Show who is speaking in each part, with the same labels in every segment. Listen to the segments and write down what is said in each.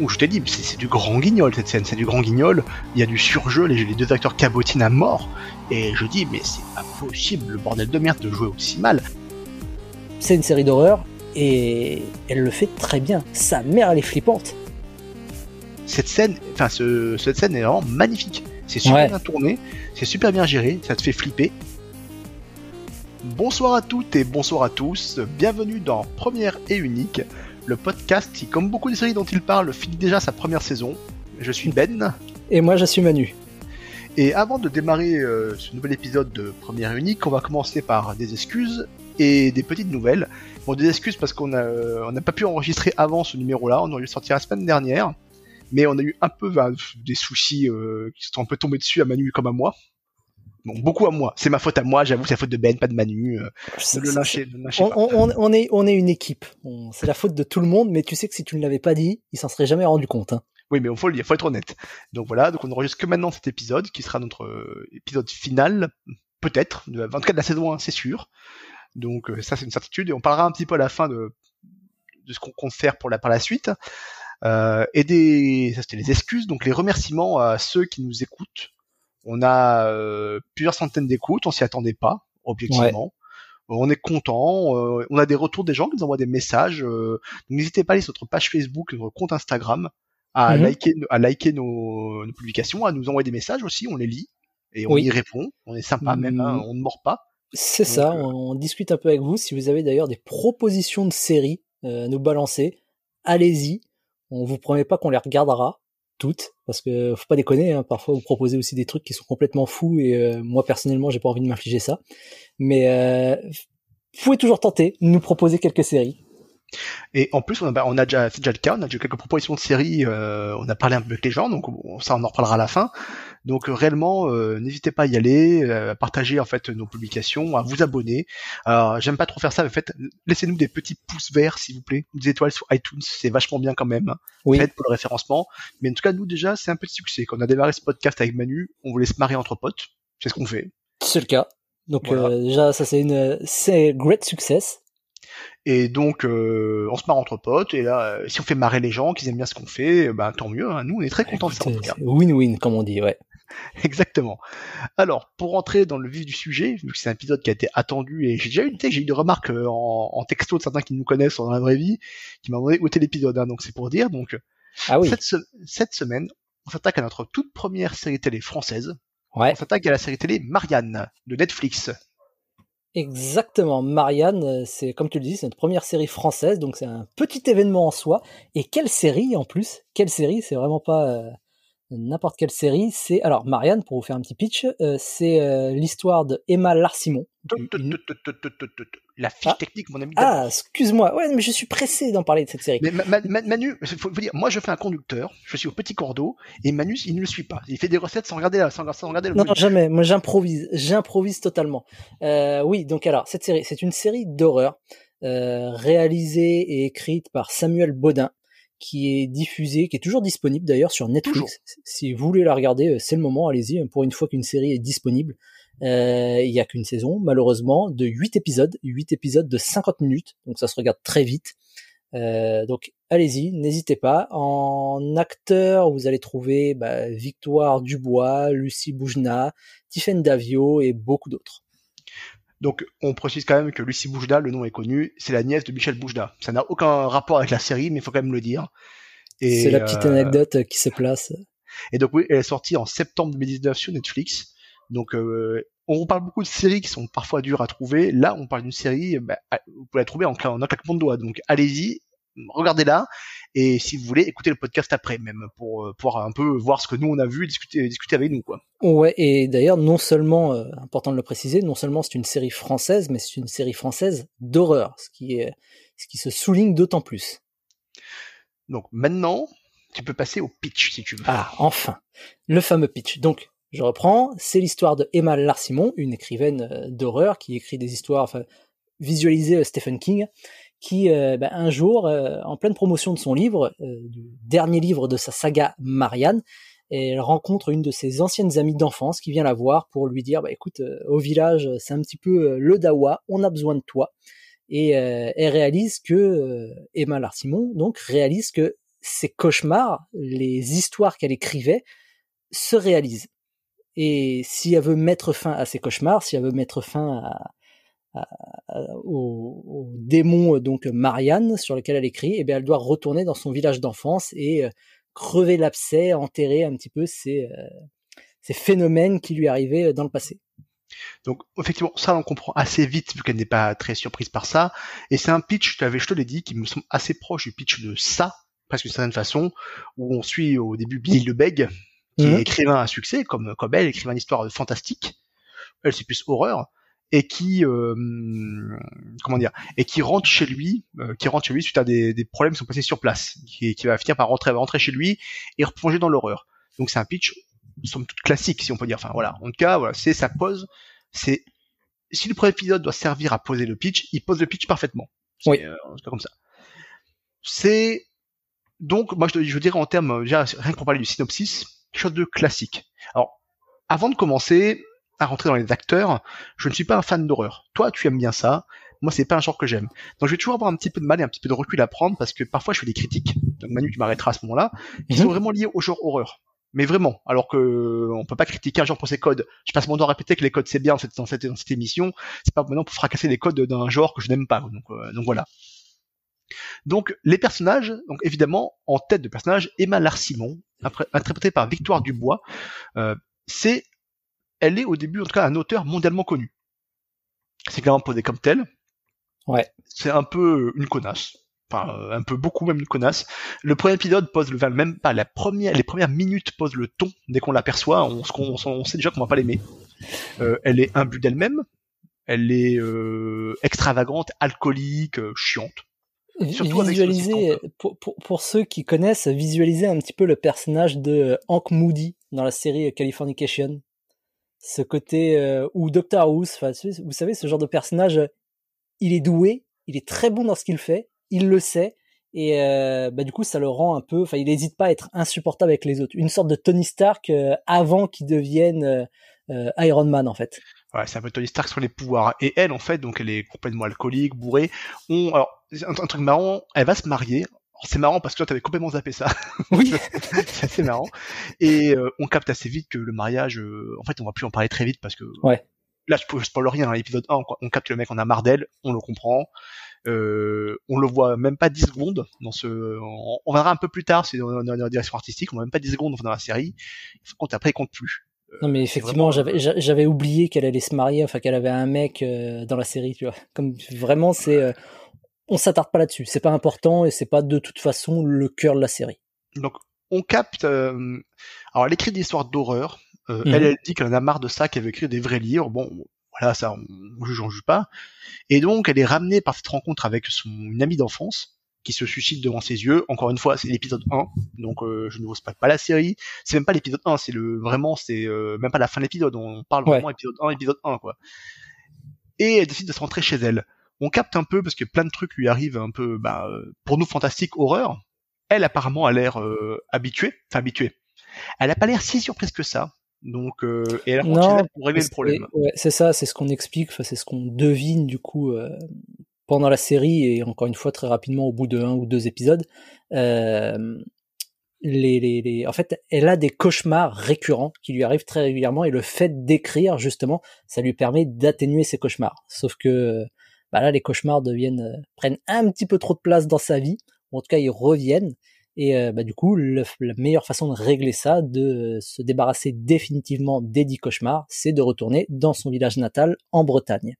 Speaker 1: où je t'ai dit, c'est du grand guignol cette scène, c'est du grand guignol. Il y a du surjeu, les, les deux acteurs cabotinent à mort. Et je dis, mais c'est pas possible, le bordel de merde de jouer aussi mal.
Speaker 2: C'est une série d'horreur et elle le fait très bien. Sa mère, elle est flippante.
Speaker 1: Cette scène, enfin, ce, cette scène est vraiment magnifique. C'est super bien tourné, c'est super bien géré, ça te fait flipper. Bonsoir à toutes et bonsoir à tous, bienvenue dans Première et Unique, le podcast qui, comme beaucoup de séries dont il parle, finit déjà sa première saison. Je suis Ben.
Speaker 2: Et moi, je suis Manu.
Speaker 1: Et avant de démarrer euh, ce nouvel épisode de Première Unique, on va commencer par des excuses et des petites nouvelles. Bon, des excuses parce qu'on n'a on n'a pas pu enregistrer avant ce numéro-là, on aurait dû sortir la semaine dernière, mais on a eu un peu bah, des soucis euh, qui sont un peu tombés dessus à Manu comme à moi. Bon, beaucoup à moi. C'est ma faute à moi, j'avoue, c'est la faute de Ben, pas de Manu. Euh,
Speaker 2: le on, pas. On, est, on est une équipe. C'est la faute de tout le monde, mais tu sais que si tu ne l'avais pas dit, il s'en serait jamais rendu compte. Hein.
Speaker 1: Oui, mais il faut être honnête. Donc voilà, donc on enregistre que maintenant cet épisode, qui sera notre euh, épisode final, peut-être, en tout cas de la saison 1, c'est sûr. Donc euh, ça, c'est une certitude, et on parlera un petit peu à la fin de, de ce qu'on compte faire pour la, par la suite. Euh, et des, ça c'était les excuses, donc les remerciements à ceux qui nous écoutent, on a euh, plusieurs centaines d'écoutes, on s'y attendait pas, objectivement. On est content, euh, on a des retours des gens qui nous envoient des messages. Euh, n'hésitez pas à aller sur notre page Facebook, notre compte Instagram, à mhm. liker, à liker nos, publications, à nous envoyer des messages aussi, on les lit et on y répond. On est sympa même, hein, mm. on ne mord pas.
Speaker 2: C'est ça, on, discute un peu avec vous. Si vous avez d'ailleurs des propositions de séries à nous balancer, allez-y. On vous promet pas qu'on les regardera, toutes, parce que faut pas déconner, hein, parfois vous proposez aussi des trucs qui sont complètement fous et euh, moi personnellement j'ai pas envie de m'infliger ça. Mais euh, vous pouvez toujours tenter, nous proposer quelques séries.
Speaker 1: Et en plus, on a, bah, on a déjà, c'est déjà le cas, on a déjà quelques propositions de séries, euh, on a parlé un peu avec les gens, donc ça on en reparlera à la fin. Donc euh, réellement, euh, n'hésitez pas à y aller, euh, à partager en fait nos publications, à vous abonner. Alors j'aime pas trop faire ça, mais faites, laissez-nous des petits pouces verts s'il vous plaît, des étoiles sur iTunes, c'est vachement bien quand même. Oui. Faites pour le référencement. Mais en tout cas, nous déjà, c'est un petit succès. Quand on a démarré ce podcast avec Manu, on voulait se marier entre potes, c'est ce qu'on fait.
Speaker 2: C'est le cas. Donc déjà, ça c'est une, c'est great success.
Speaker 1: Et donc, euh, on se marre entre potes. Et là, si on fait marrer les gens, qu'ils aiment bien ce qu'on fait, ben tant mieux. Hein. Nous, on est très contents de ça.
Speaker 2: Win-win, comme on dit, ouais.
Speaker 1: Exactement. Alors, pour rentrer dans le vif du sujet, vu que c'est un épisode qui a été attendu, et j'ai déjà eu, j'ai eu des remarques euh, en, texto de certains qui nous connaissent dans la vraie vie, qui m'ont demandé où était l'épisode, hein, donc c'est pour dire. Donc,
Speaker 2: ah oui.
Speaker 1: cette, semaine, on s'attaque à notre toute première série télé française. Ouais. On s'attaque à la série télé Marianne de Netflix.
Speaker 2: Exactement, Marianne, c'est comme tu le dis, c'est notre première série française, donc c'est un petit événement en soi. Et quelle série en plus? Quelle série? C'est vraiment pas euh, n'importe quelle série. C'est alors Marianne, pour vous faire un petit pitch, euh, c'est euh, l'histoire de Emma Larsimon.
Speaker 1: La fiche ah. technique, mon ami.
Speaker 2: Ah, excuse-moi. Ouais, mais je suis pressé d'en parler de cette série.
Speaker 1: Mais Manu, il faut, dire, moi je fais un conducteur, je suis au petit cordeau, et Manu, il ne le suit pas. Il fait des recettes sans regarder, sans, sans regarder le.
Speaker 2: Non, jamais. Moi, j'improvise, j'improvise totalement. Euh, oui, donc alors cette série, c'est une série d'horreur réalisée et écrite par Samuel Baudin qui est diffusée, qui est toujours disponible d'ailleurs sur Netflix. Si vous voulez la regarder, euh, c'est le moment, allez-y. Hein, pour une fois qu'une série est disponible, euh, il n'y a qu'une saison, malheureusement, de 8 épisodes, 8 épisodes de 50 minutes, donc ça se regarde très vite. Euh, donc allez-y, n'hésitez pas. En acteur, vous allez trouver bah, Victoire Dubois, Lucie Boujna, Tiffen Davio et beaucoup d'autres.
Speaker 1: Donc on précise quand même que Lucie Boujda, le nom est connu, c'est la nièce de Michel Boujda. Ça n'a aucun rapport avec la série, mais il faut quand même le dire.
Speaker 2: C'est la petite euh, anecdote qui se place.
Speaker 1: Et donc oui, elle est sortie en septembre 2019 sur Netflix. Donc euh, on parle beaucoup de séries qui sont parfois dures à trouver. Là, on parle d'une série, bah, vous pouvez la trouver en, en un claquement de doigts. Donc allez-y, regardez-la et si vous voulez écoutez le podcast après même pour euh, pouvoir un peu voir ce que nous on a vu et discuter discuter avec nous quoi.
Speaker 2: Ouais et d'ailleurs non seulement euh, important de le préciser non seulement c'est une série française mais c'est une série française d'horreur ce qui est ce qui se souligne d'autant plus.
Speaker 1: Donc maintenant tu peux passer au pitch si tu veux.
Speaker 2: Ah enfin le fameux pitch donc je reprends, c'est l'histoire de Emma Larsimon, une écrivaine euh, d'horreur qui écrit des histoires, enfin, visualisées Stephen King, qui euh, ben, un jour, euh, en pleine promotion de son livre, euh, du dernier livre de sa saga Marianne, elle rencontre une de ses anciennes amies d'enfance qui vient la voir pour lui dire bah, écoute, au village, c'est un petit peu le dawa, on a besoin de toi. Et elle réalise que Emma Larsimon donc réalise que ses cauchemars, les histoires qu'elle écrivait, se réalisent. Et si elle veut mettre fin à ses cauchemars, si elle veut mettre fin à, au, démon donc Marianne sur lequel elle écrit, eh bien elle doit retourner dans son village d'enfance et euh, crever l'abcès, enterrer un petit peu ces, euh, ces phénomènes qui lui arrivaient dans le passé.
Speaker 1: Donc effectivement, ça on comprend assez vite vu qu'elle n'est pas très surprise par ça. Et c'est un pitch, je te l'ai dit, qui me semble assez proche du pitch de ça, presque d'une certaine façon, où on suit au début Billy Lebeg, qui est mhm. écrivain à succès, comme, comme elle, écrivain d'histoire fantastique. Elle, c'est plus horreur. Et qui, euh, comment dire, et qui rentre chez lui, euh, qui rentre chez lui suite à des, des problèmes qui sont passés sur place, qui, qui va finir par rentrer, rentrer chez lui et replonger dans l'horreur. Donc c'est un pitch somme toute classique, si on peut dire. Enfin voilà, en tout cas, voilà, c'est sa pose. C'est si le premier épisode doit servir à poser le pitch, il pose le pitch parfaitement.
Speaker 2: Oui.
Speaker 1: Euh, comme ça. C'est donc moi je, je dirais en termes déjà rien que pour parler du synopsis, quelque chose de classique. Alors avant de commencer à rentrer dans les acteurs, je ne suis pas un fan d'horreur. Toi, tu aimes bien ça. Moi, c'est pas un genre que j'aime. Donc, je vais toujours avoir un petit peu de mal et un petit peu de recul à prendre parce que parfois, je fais des critiques. Donc, Manu, tu m'arrêteras à ce moment-là. Sont mhm. vraiment liés au genre horreur mais vraiment. Alors que on peut pas critiquer un genre pour ses codes. Je passe mon temps à répéter que les codes c'est bien dans cette, dans cette, dans cette émission. C'est pas maintenant pour fracasser les codes d'un genre que je n'aime pas. Donc, euh, donc voilà. Donc les personnages, donc évidemment en tête de personnage, Emma Larsimon, interprétée par Victoire Dubois, euh, c'est, elle est au début en tout cas un auteur mondialement connu. C'est clairement posé comme tel.
Speaker 2: Ouais.
Speaker 1: C'est un peu une connasse enfin un peu beaucoup même une connasse. Le premier épisode pose le même pas la première, les premières minutes posent le ton dès qu'on l'aperçoit, on, on, sait déjà qu'on va pas l'aimer. Euh, elle est imbue d'elle-même, elle est euh, extravagante, alcoolique, euh, chiante.
Speaker 2: visualiser pour, pour, pour, ceux qui connaissent, visualiser un petit peu le personnage de Hank Moody dans la série Californication. Ce côté euh, ou Doctor House, vous savez ce genre de personnage, il est doué, il est très bon dans ce qu'il fait, il le sait et euh, bah, du coup ça le rend un peu enfin il n'hésite pas à être insupportable avec les autres. Une sorte de Tony Stark euh, avant qu'il devienne euh, Iron Man en fait.
Speaker 1: Ouais c'est un peu Tony Stark sur les pouvoirs. Et elle en fait donc elle est complètement alcoolique bourrée. On alors un, truc marrant elle va se marier c'est marrant parce que toi t'avais complètement zappé ça.
Speaker 2: Oui.
Speaker 1: c'est assez marrant. Et on capte assez vite que le mariage, en fait, on va plus en parler très vite parce que
Speaker 2: ouais.
Speaker 1: là, je, je spoil rien dans l'épisode 1, on capte le mec en a marre d'elle, on le comprend. Euh, on le voit même pas 10 secondes dans ce. On, verra un peu plus tard, c'est dans, la direction artistique, on voit même pas 10 secondes dans la série. Compter après, il compte plus.
Speaker 2: Euh, non mais effectivement, j'avais j'avais oublié qu'elle allait se marier, enfin qu'elle avait un mec euh, dans la série, tu vois. Comme vraiment, c'est euh, on s'attarde pas là-dessus. C'est pas important et c'est pas de toute façon le cœur de la série.
Speaker 1: Donc on capte. alors elle écrit des histoires d'horreur. Elle, mhm. elle dit qu'elle en a marre de ça, qu'elle veut écrire des vrais livres. Bon, voilà, ça, on, juge, on juge pas. Et donc, elle est ramenée par cette rencontre avec son une amie d'enfance qui se suscite devant ses yeux. Encore une fois, c'est l'épisode 1, donc euh, je ne vous spoil pas la série. C'est même pas l'épisode 1, c'est le vraiment, c'est euh, même pas la fin de l'épisode. On parle vraiment épisode 1, épisode 1, quoi. Et elle décide de se rentrer chez elle. On capte un peu parce que plein de trucs lui arrivent un peu, bah, pour nous fantastique horreur. Elle apparemment a l'air euh, habituée, enfin habituée. Elle a pas l'air si surprise que ça. Donc, euh, et elle a pour régler le problème.
Speaker 2: Ouais, c'est ça, c'est ce qu'on explique, c'est ce qu'on devine du coup euh, pendant la série et encore une fois très rapidement au bout de un ou deux épisodes. Euh, les, les, les, en fait, elle a des cauchemars récurrents qui lui arrivent très régulièrement et le fait d'écrire justement, ça lui permet d'atténuer ces cauchemars. Sauf que bah là, les cauchemars deviennent euh, prennent un petit peu trop de place dans sa vie. En tout cas, ils reviennent et euh, bah, du coup, la meilleure façon de régler ça, de se débarrasser définitivement d'Eddie Cauchemar, c'est de retourner dans son village natal en Bretagne.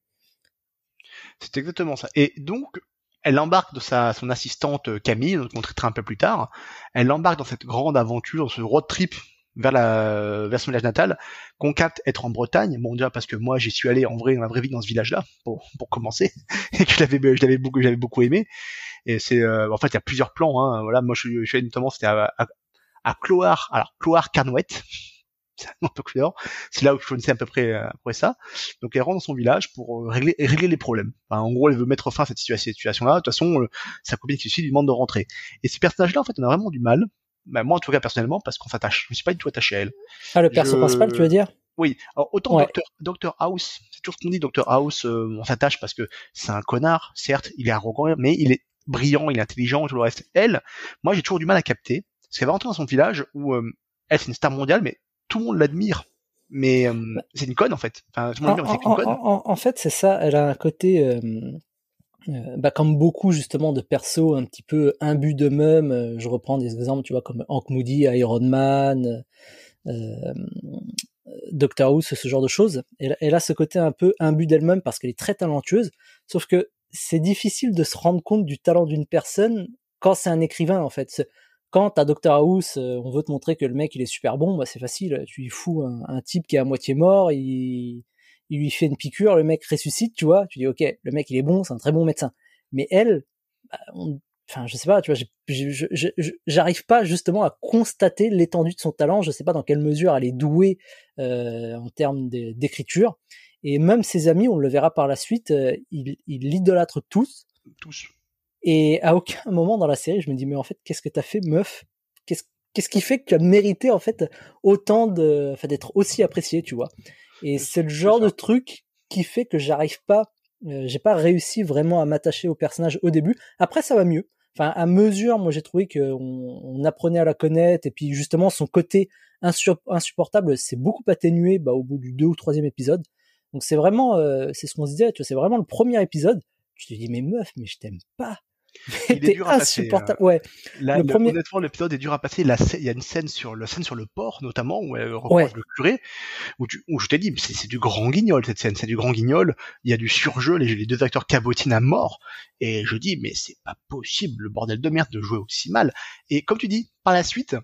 Speaker 1: C'est exactement ça. Et donc, elle embarque de sa son assistante euh, Camille, donc on traitera un peu plus tard. Elle embarque dans cette grande aventure, dans ce road trip vers la vers son village natal, qu'on capte être en Bretagne. Bon déjà parce que moi j'y suis allé en vrai dans la vraie vie dans ce village-là pour pour commencer et que je je l'avais beaucoup j'avais beaucoup aimé. Et c'est euh, en fait il y a plusieurs plans. Hein. Voilà, moi je, je suis allé notamment c'était à, à, à Cloire, alors Cloire Carnouette. C'est un peu C'est là où je connaissais à peu près, à peu près ça. Donc elle rentre dans son village pour euh, régler, régler les problèmes. En gros, elle veut mettre fin à cette situation-là. De toute façon, euh, sa copine qui suit lui demande de rentrer. Et ces personnages-là, en fait, on a vraiment du mal bah, moi en tout cas personnellement, parce qu'on s'attache. Je me suis pas du tout attaché à elle.
Speaker 2: Ah, le perso principal, tu veux dire?
Speaker 1: Oui. Alors, autant Docteur, Docteur House, c'est toujours ce qu'on dit, Docteur House, euh, on s'attache parce que c'est un connard, certes, il est arrogant, mais il est brillant, il est intelligent et tout le reste. Elle, moi j'ai toujours du mal à capter, parce qu'elle va rentrer dans son village où euh, elle c'est une star mondiale, mais tout le monde l'admire. Mais euh, c'est une conne en fait. Enfin, tout le monde
Speaker 2: En,
Speaker 1: dit, c'est une conne.
Speaker 2: en- en- en fait, c'est ça. Elle a un côté, euh, euh, bah, comme beaucoup justement de persos un petit peu imbus d'eux-mêmes. euh, Je reprends des exemples, tu vois, comme Hank Moody, Iron Man, euh, Doctor Who, ce, genre de choses. Elle, elle a ce côté un peu imbu d'elle-même parce qu'elle est très talentueuse. Sauf que c'est difficile de se rendre compte du talent d'une personne quand c'est un écrivain en fait. Quand t'as Doctor House, euh, on veut te montrer que le mec il est super bon, bah c'est facile. Tu lui fous un, un type qui est à moitié mort, il, il lui fait une piqûre, le mec ressuscite, tu vois. Tu dis ok, le mec il est bon, c'est un très bon médecin. Mais elle, bah, on- enfin je sais pas, tu vois, j'arrive pas justement à constater l'étendue de son talent. Je sais pas dans quelle mesure elle est douée euh, en termes d'écriture. Et même ses amis, on le verra par la suite, euh, ils l'idolâtrent tous.
Speaker 1: Tous.
Speaker 2: Et à aucun moment dans la série, je me dis, mais en fait, qu'est-ce que t'as fait, meuf? Qu'est-ce qui fait que tu as mérité, en fait, autant de, enfin, d'être aussi apprécié, tu vois? Et c'est le genre de truc qui fait que j'arrive pas, euh, j'ai pas réussi vraiment à m'attacher au personnage au début. Après, ça va mieux. Enfin, à mesure, moi, j'ai trouvé qu'on on apprenait à la connaître, et puis justement, son côté insu- insupportable s'est beaucoup atténué bah, au bout du deux ou troisième épisode. Donc c'est vraiment, euh, c'est ce qu'on se disait, tu vois, c'est vraiment le premier épisode. Tu te dis, mais meuf, mais je t'aime pas.
Speaker 1: Il est dur à passer,
Speaker 2: insupportable. Ouais,
Speaker 1: Là,
Speaker 2: Le
Speaker 1: le-
Speaker 2: premier-
Speaker 1: honnêtement, l'épisode est dur à passer. La il y a une scène sur la scène sur le port, notamment, où elle reproche
Speaker 2: Ouais.
Speaker 1: le curé, où, tu, où je t'ai dit, c'est du grand guignol cette scène, c'est du grand guignol. Il y a du surjeu, les, les deux acteurs cabotinent à mort, et je dis, mais c'est pas possible, le bordel de merde de jouer aussi mal. Et comme tu dis, par la suite,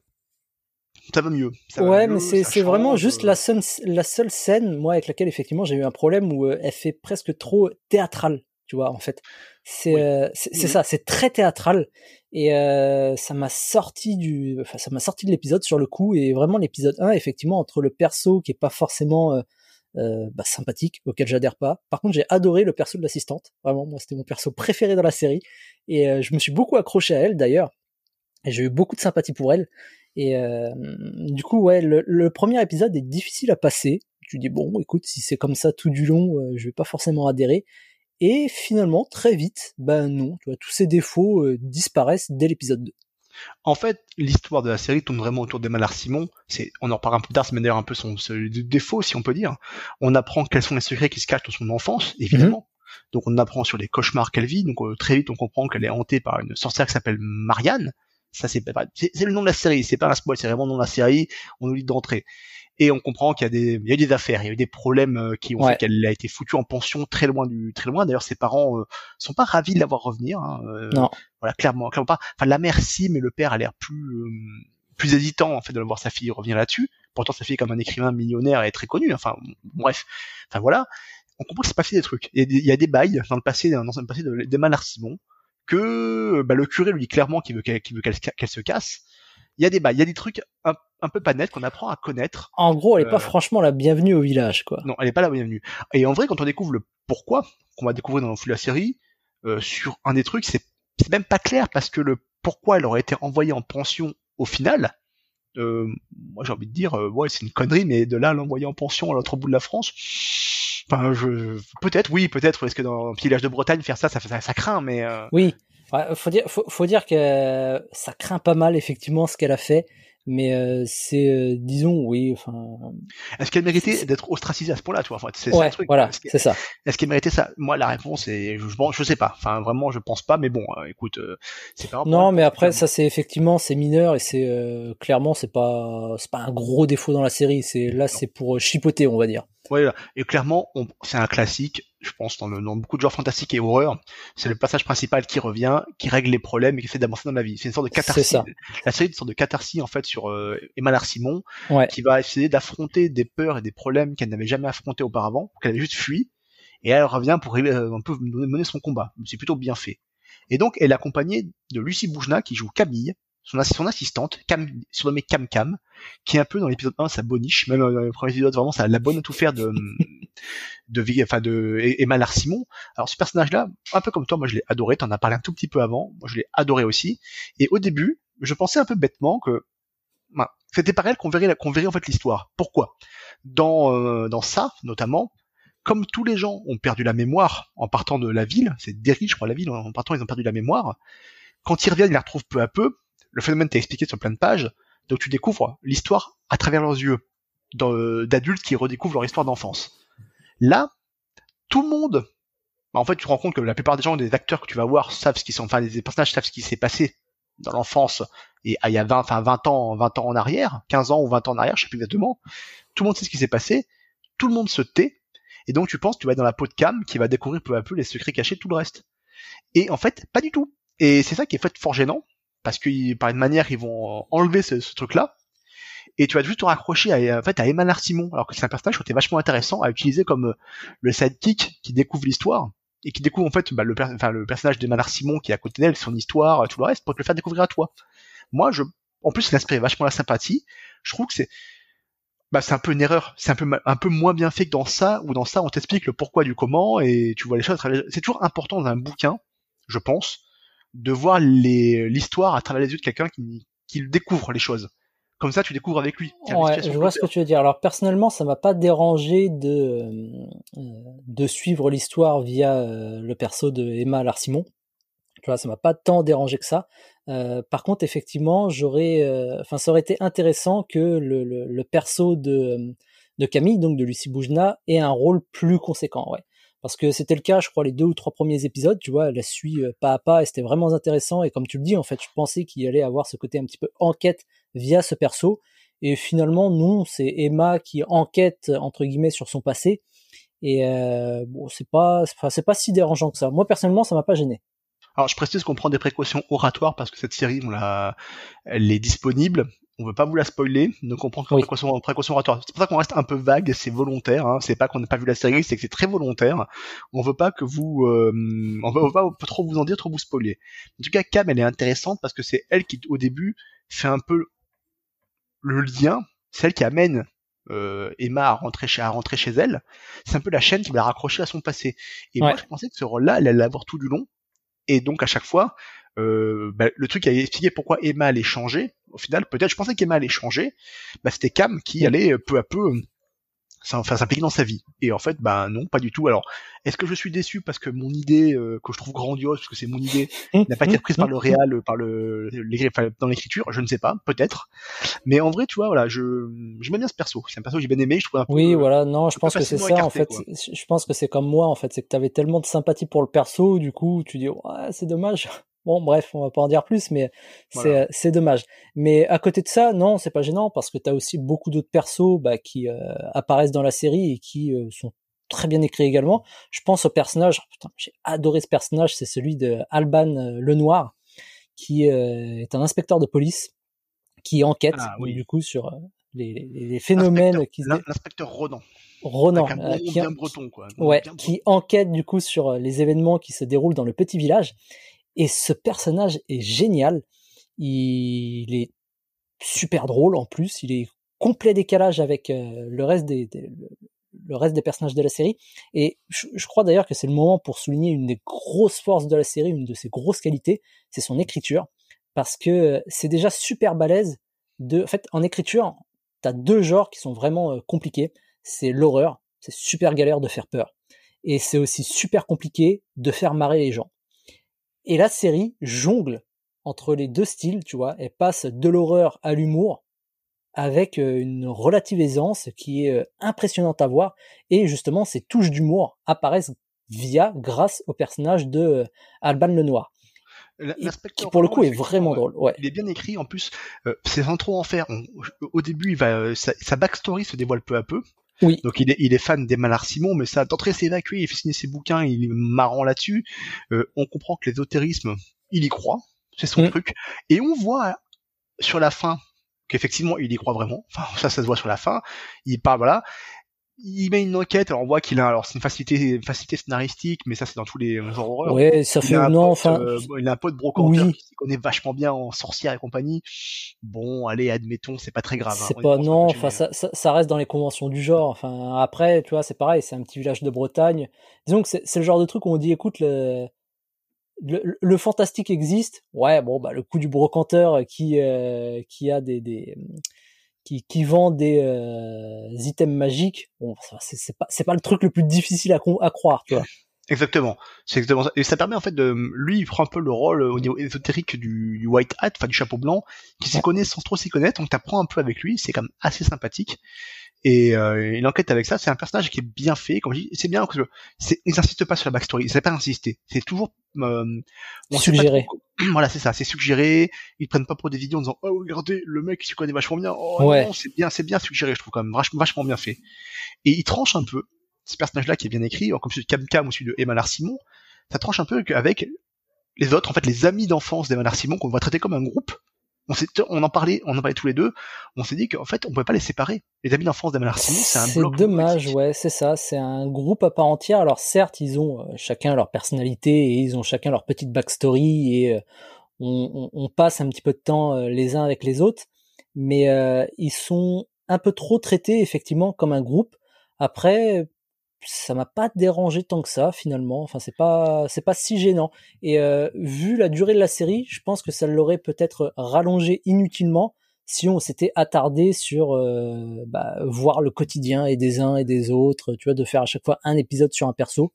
Speaker 1: ça va mieux. Ça va
Speaker 2: ouais,
Speaker 1: mieux,
Speaker 2: mais c'est vraiment juste
Speaker 1: euh,
Speaker 2: la seule, la seule scène, moi, avec laquelle effectivement j'ai eu un problème où euh, elle fait presque trop théâtrale, tu vois, en fait. C'est
Speaker 1: Oui.
Speaker 2: euh,
Speaker 1: Mhm.
Speaker 2: ça, c'est très théâtral et euh, ça m'a sorti du, enfin ça m'a sorti de l'épisode sur le coup et vraiment l'épisode 1, effectivement, entre le perso qui est pas forcément euh, bah, sympathique, auquel j'adhère pas. Par contre, j'ai adoré le perso de l'assistante. Vraiment, moi, c'était mon perso préféré dans la série et je me suis beaucoup accroché à elle d'ailleurs. Et j'ai eu beaucoup de sympathie pour elle. Et du coup, ouais, le, le premier épisode est difficile à passer. Tu dis bon, écoute, si c'est comme ça tout du long, je vais pas forcément adhérer. Et finalement, très vite, ben non, tu vois, tous ces défauts euh, disparaissent dès l'épisode 2.
Speaker 1: En fait, l'histoire de la série tourne vraiment autour d'Emmanuel Simon. C'est, on en reparlera un peu plus tard, c'est d'ailleurs un peu son, son défaut, si on peut dire. On apprend quels sont les secrets qui se cachent dans son enfance, évidemment. Donc on apprend sur les cauchemars qu'elle vit. Donc euh, très vite, on comprend qu'elle est hantée par une sorcière qui s'appelle Marianne. Ça, c'est, pas- c'est, c'est le nom de la série. C'est pas un spoil, c'est vraiment le nom de la série. On nous lit d'entrée. Et on comprend qu'il y a des, il y a eu des affaires, il y a eu des problèmes euh, qui ont
Speaker 2: Ouais.
Speaker 1: fait qu'elle a été foutue en pension très loin du, très loin. D'ailleurs, ses parents euh, sont pas ravis de la voir revenir. hein, euh,
Speaker 2: Non.
Speaker 1: voilà, clairement, clairement pas. Enfin, la mère si, mais le père a l'air plus euh, plus hésitant en fait de voir sa fille revenir là-dessus. Pourtant, sa fille est comme un écrivain millionnaire et très connu. Enfin, bref. Enfin voilà, on comprend que c'est pas fait des trucs. Il y a des, il y a des bails dans le passé, dans le passé de- Larsimon, que bah, le curé lui dit clairement qu'il veut qu'elle se casse. Il y a des bails, il y a des trucs un, un peu pas nets qu'on apprend à connaître.
Speaker 2: En gros, elle est
Speaker 1: Euh,
Speaker 2: pas franchement la bienvenue au village, quoi.
Speaker 1: Non, elle est pas la bienvenue. Et en vrai, quand on découvre le pourquoi, qu'on va découvrir dans le flux de la série, euh, sur un des trucs, c'est c'est même pas clair parce que le pourquoi elle aurait été envoyée en pension au final, euh, moi j'ai envie de dire, euh, ouais, c'est une connerie, mais de là l'envoyer en pension à l'autre bout de la France, enfin, je, peut-être, oui, peut-être, est-ce que dans un petit village de Bretagne, faire ça, ça, ça, ça craint, mais euh,
Speaker 2: Oui, Ouais, faut dire, faut, faut dire que euh, ça craint pas mal effectivement ce qu'elle a fait, mais euh, c'est, euh, disons, oui, enfin,
Speaker 1: est-ce qu'elle méritait d'être ostracisée à ce point-là, tu vois? Enfin, c'est ça
Speaker 2: ouais,
Speaker 1: le truc.
Speaker 2: voilà, c'est ça.
Speaker 1: est-ce qu'elle méritait ça? Moi, la réponse est, je, bon, je sais pas. Enfin, vraiment, je pense pas, mais bon, euh, écoute, euh, c'est pas.
Speaker 2: Non, mais après ça c'est effectivement c'est mineur et c'est euh, clairement c'est pas c'est pas un gros défaut dans la série. C'est là c'est pour euh, chipoter on va dire.
Speaker 1: Voilà. Et clairement, c'est un classique, je pense, dans, le, dans beaucoup de genres fantastiques et horreur. C'est le passage principal qui revient, qui règle les problèmes et qui essaie d'avancer dans la vie. C'est une sorte de catharsis.
Speaker 2: ça.
Speaker 1: La série est une sorte de catharsis, en fait, sur euh, Emma Larsimon,
Speaker 2: Ouais.
Speaker 1: qui va essayer d'affronter des peurs et des problèmes qu'elle n'avait jamais affrontés auparavant, qu'elle avait juste fui. Et elle revient pour euh, un peu mener son combat. C'est plutôt bien fait. Et donc, elle est accompagnée de Lucie Boujna, qui joue Camille, son, ass- son assistante, surnommée Cam Cam, qui est un peu dans l'épisode 1 sa boniche, même euh, dans le premier épisode, vraiment, ça la bonne à tout faire de, de, enfin, de Emma Larsimon. Alors, ce personnage-là, un peu comme toi, moi, je l'ai adoré, t'en as parlé un tout petit peu avant, moi, je l'ai adoré aussi. Et au début, je pensais un peu bêtement que, ben, c'était par elle qu'on verrait, qu'on verrait, en fait, l'histoire. Pourquoi? Dans, euh, dans ça, notamment, comme tous les gens ont perdu la mémoire en partant de la ville, c'est Derry, je crois, la ville, en partant, ils ont perdu la mémoire. Quand ils reviennent, ils la retrouvent peu à peu. Le phénomène t'est expliqué sur plein de pages. Donc tu découvres l'histoire à travers leurs yeux d'adultes qui redécouvrent leur histoire d'enfance. Là, tout le monde, bah, en fait, tu te rends compte que la plupart des gens, des acteurs que tu vas voir, savent ce qui sont, enfin, les personnages savent ce qui s'est passé dans l'enfance et ah, il y a 20, enfin 20 ans, 20 ans en arrière, 15 ans ou 20 ans en arrière, je sais plus exactement. Tout le monde sait ce qui s'est passé, tout le monde se tait, et donc tu penses tu vas être dans la peau de Cam qui va découvrir peu à peu les secrets cachés tout le reste. Et en fait, pas du tout. Et c'est ça qui est fait fort gênant, parce que par une manière, ils vont enlever ce, truc-là, et tu vas juste te raccrocher à, en fait, à Emma Larsimon, alors que c'est un personnage qui était vachement intéressant à utiliser comme euh, le sidekick qui découvre l'histoire, et qui découvre en fait bah, le, personnage d'Emma Larsimon qui est à côté d'elle, son histoire, tout le reste, pour te le faire découvrir à toi. Moi, je, en plus, il inspire vachement la sympathie. Je trouve que c'est, bah, c'est un peu une erreur. C'est un peu, un peu moins bien fait que dans ça, où dans ça, on t'explique le pourquoi du comment et tu vois les choses. C'est toujours important dans un bouquin, je pense, de voir l'histoire à travers les yeux de quelqu'un qui, qui découvre les choses. Comme ça, tu découvres avec lui.
Speaker 2: Ouais, je vois ce que tu veux dire. Alors personnellement, ça m'a pas dérangé de euh, de suivre l'histoire via euh, le perso de Emma Larsimon. Tu vois, ça m'a pas tant dérangé que ça. Euh, par contre, effectivement, j'aurais, euh, enfin, ça aurait été intéressant que le, le, le, perso de, de Camille, donc de Lucie Boujna, ait un rôle plus conséquent, ouais. Parce que c'était le cas, je crois, les deux ou trois premiers épisodes, tu vois, elle la suit euh, pas à pas et c'était vraiment intéressant. Et comme tu le dis, en fait, je pensais qu'il allait avoir ce côté un petit peu enquête via ce perso. Et finalement, non, c'est Emma qui enquête, entre guillemets, sur son passé. Et euh, bon, c'est pas, c'est pas si dérangeant que ça. Moi, personnellement, ça m'a pas gêné.
Speaker 1: Alors je précise qu'on prend des précautions oratoires parce que cette série, on l'a, elle est disponible. On veut pas vous la spoiler, donc on prend des précautions, précautions oratoires. C'est pour ça qu'on reste un peu vague, c'est volontaire. Hein. C'est pas qu'on n'a pas vu la série, c'est que c'est très volontaire. On veut pas que vous, euh, on veut pas trop vous en dire, trop vous spoiler. En tout cas, Cam, elle est intéressante parce que c'est elle qui, au début, fait un peu le lien. C'est elle qui amène euh, Emma à rentrer chez, à rentrer chez elle. C'est un peu la chaîne qui va la raccrocher à son passé. Et moi, je pensais que ce rôle-là, elle allait l'avoir tout du long et donc à chaque fois, euh, bah, le truc qui avait expliqué pourquoi Emma allait changer, au final, peut-être je pensais qu'Emma allait changer, bah, c'était Cam qui allait euh, peu à peu enfin s'impliquer dans sa vie. Et en fait, bah non, pas du tout. Alors, est-ce que je suis déçu parce que mon idée euh, que je trouve grandiose, parce que c'est mon idée, n'a pas été prise par le réal, par le dans l'écriture Je ne sais pas, peut-être. Mais en vrai, tu vois, voilà, je j'aime bien ce perso. C'est un perso que j'ai bien aimé. Je trouve un peu.
Speaker 2: Oui, voilà, non, je pense que c'est ça. en fait, je pense que c'est comme moi. En fait, c'est que tu avais tellement de sympathie pour le perso, du coup, tu dis, ouais, c'est dommage. Bon, bref, on va pas en dire plus, mais c'est dommage. Mais à côté de ça, non, c'est pas gênant parce que tu as aussi beaucoup d'autres persos bah, qui euh, apparaissent dans la série et qui euh, sont très bien écrits également. Je pense au personnage, putain, j'ai adoré ce personnage, c'est celui de Alban euh, Lenoir, qui est un inspecteur de police qui enquête ah du coup sur les, les phénomènes qui
Speaker 1: l'inspecteur Ronan.
Speaker 2: Ronan,
Speaker 1: qui, breton, quoi.
Speaker 2: Ouais, qui enquête du coup sur les événements qui se déroulent dans le petit village et ce personnage est génial. Il est super drôle en plus. Il est complet décalage avec euh, le reste des, personnages de la série. Et je, crois d'ailleurs que c'est le moment pour souligner une des grosses forces de la série, une de ses grosses qualités, c'est son écriture. Parce que c'est déjà super balèze de, en fait, en écriture, t'as deux genres qui sont vraiment euh, compliqués. C'est l'horreur. C'est super galère de faire peur. Et c'est aussi super compliqué de faire marrer les gens. Et la série jongle entre les deux styles, tu vois. Elle passe de l'horreur à l'humour avec euh, une relative aisance qui est euh, impressionnante à voir. Et justement, ces touches d'humour apparaissent via, grâce au personnage de euh, Alban Lenoir. Qui pour le coup est vraiment drôle. Ouais.
Speaker 1: Il est bien écrit. En plus, c'est sans trop en faire. au début, il va, sa, backstory se dévoile peu à peu.
Speaker 2: Oui.
Speaker 1: Donc il est, il est fan Simon, mais ça d'entrée c'est évacué, il fait signer ses bouquins, il est marrant là-dessus. Euh, on comprend que l'ésotérisme, il y croit, c'est son mm. truc. Et on voit sur la fin qu'effectivement il y croit vraiment. Enfin ça, ça se voit sur la fin. Il parle voilà il met une enquête, alors on voit qu'il a, alors c'est une facilité, facilité scénaristique, mais ça c'est dans tous les genres horreurs.
Speaker 2: Ouais, ça fait non, enfin.
Speaker 1: Euh, il a un pote brocanteur qui connaît vachement bien en sorcière et compagnie. Bon, allez, admettons, c'est pas très grave.
Speaker 2: Hein. C'est pas, non, enfin, ça, ça, reste dans les conventions du genre. Enfin, après, tu vois, c'est pareil, c'est un petit village de Bretagne. Disons que c'est le genre de truc où on dit, écoute, le, le, fantastique existe. Ouais, bon, bah, le coup du brocanteur qui, euh, qui a des, des qui, qui vend des euh, items magiques, bon, c'est pas, pas le truc le plus difficile à, à croire, tu vois.
Speaker 1: Exactement, c'est exactement ça. Et ça permet en fait de, lui, il prend un peu le rôle au niveau ésotérique du, du white hat, enfin du chapeau blanc, qui s'y connaît sans trop s'y connaître. Donc t'apprends un peu avec lui, c'est quand même assez sympathique. Et euh, il enquête avec ça. C'est un personnage qui est bien fait. Comme je dis, c'est bien que c'est, ils insistent pas sur la backstory. Ils savent pas insister. C'est toujours euh,
Speaker 2: suggéré.
Speaker 1: voilà, c'est ça. C'est suggéré. Ils prennent pas pour des vidéos en disant oh regardez le mec il se connaît vachement bien. Oh ouais. non, c'est bien, c'est bien suggéré. Je trouve quand même vachement, vachement bien fait. Et il tranche un peu ce personnage-là qui est bien écrit, comme celui de Cam Cam ou celui de Emma Simon. Ça tranche un peu avec les autres, en fait, les amis d'enfance d'Emma Simon qu'on va traiter comme un groupe on, on en parlait, on en parlait tous les deux. On s'est dit qu'en fait, on pouvait pas les séparer. Les amis d'enfance d'Amal c'est un
Speaker 2: bloc. C'est dommage, ouais, c'est ça. C'est un groupe à part entière. Alors certes, ils ont euh, chacun leur personnalité et ils ont chacun leur petite backstory et euh, on, on, passe un petit peu de temps euh, les uns avec les autres, mais ils sont un peu trop traités effectivement comme un groupe. Après, ça m'a pas dérangé tant que ça finalement. Enfin, c'est pas c'est pas si gênant. Et euh, vu la durée de la série, je pense que ça l'aurait peut-être rallongé inutilement si on s'était attardé sur euh, bah, voir le quotidien et des uns et des autres. Tu vois, de faire à chaque fois un épisode sur un perso.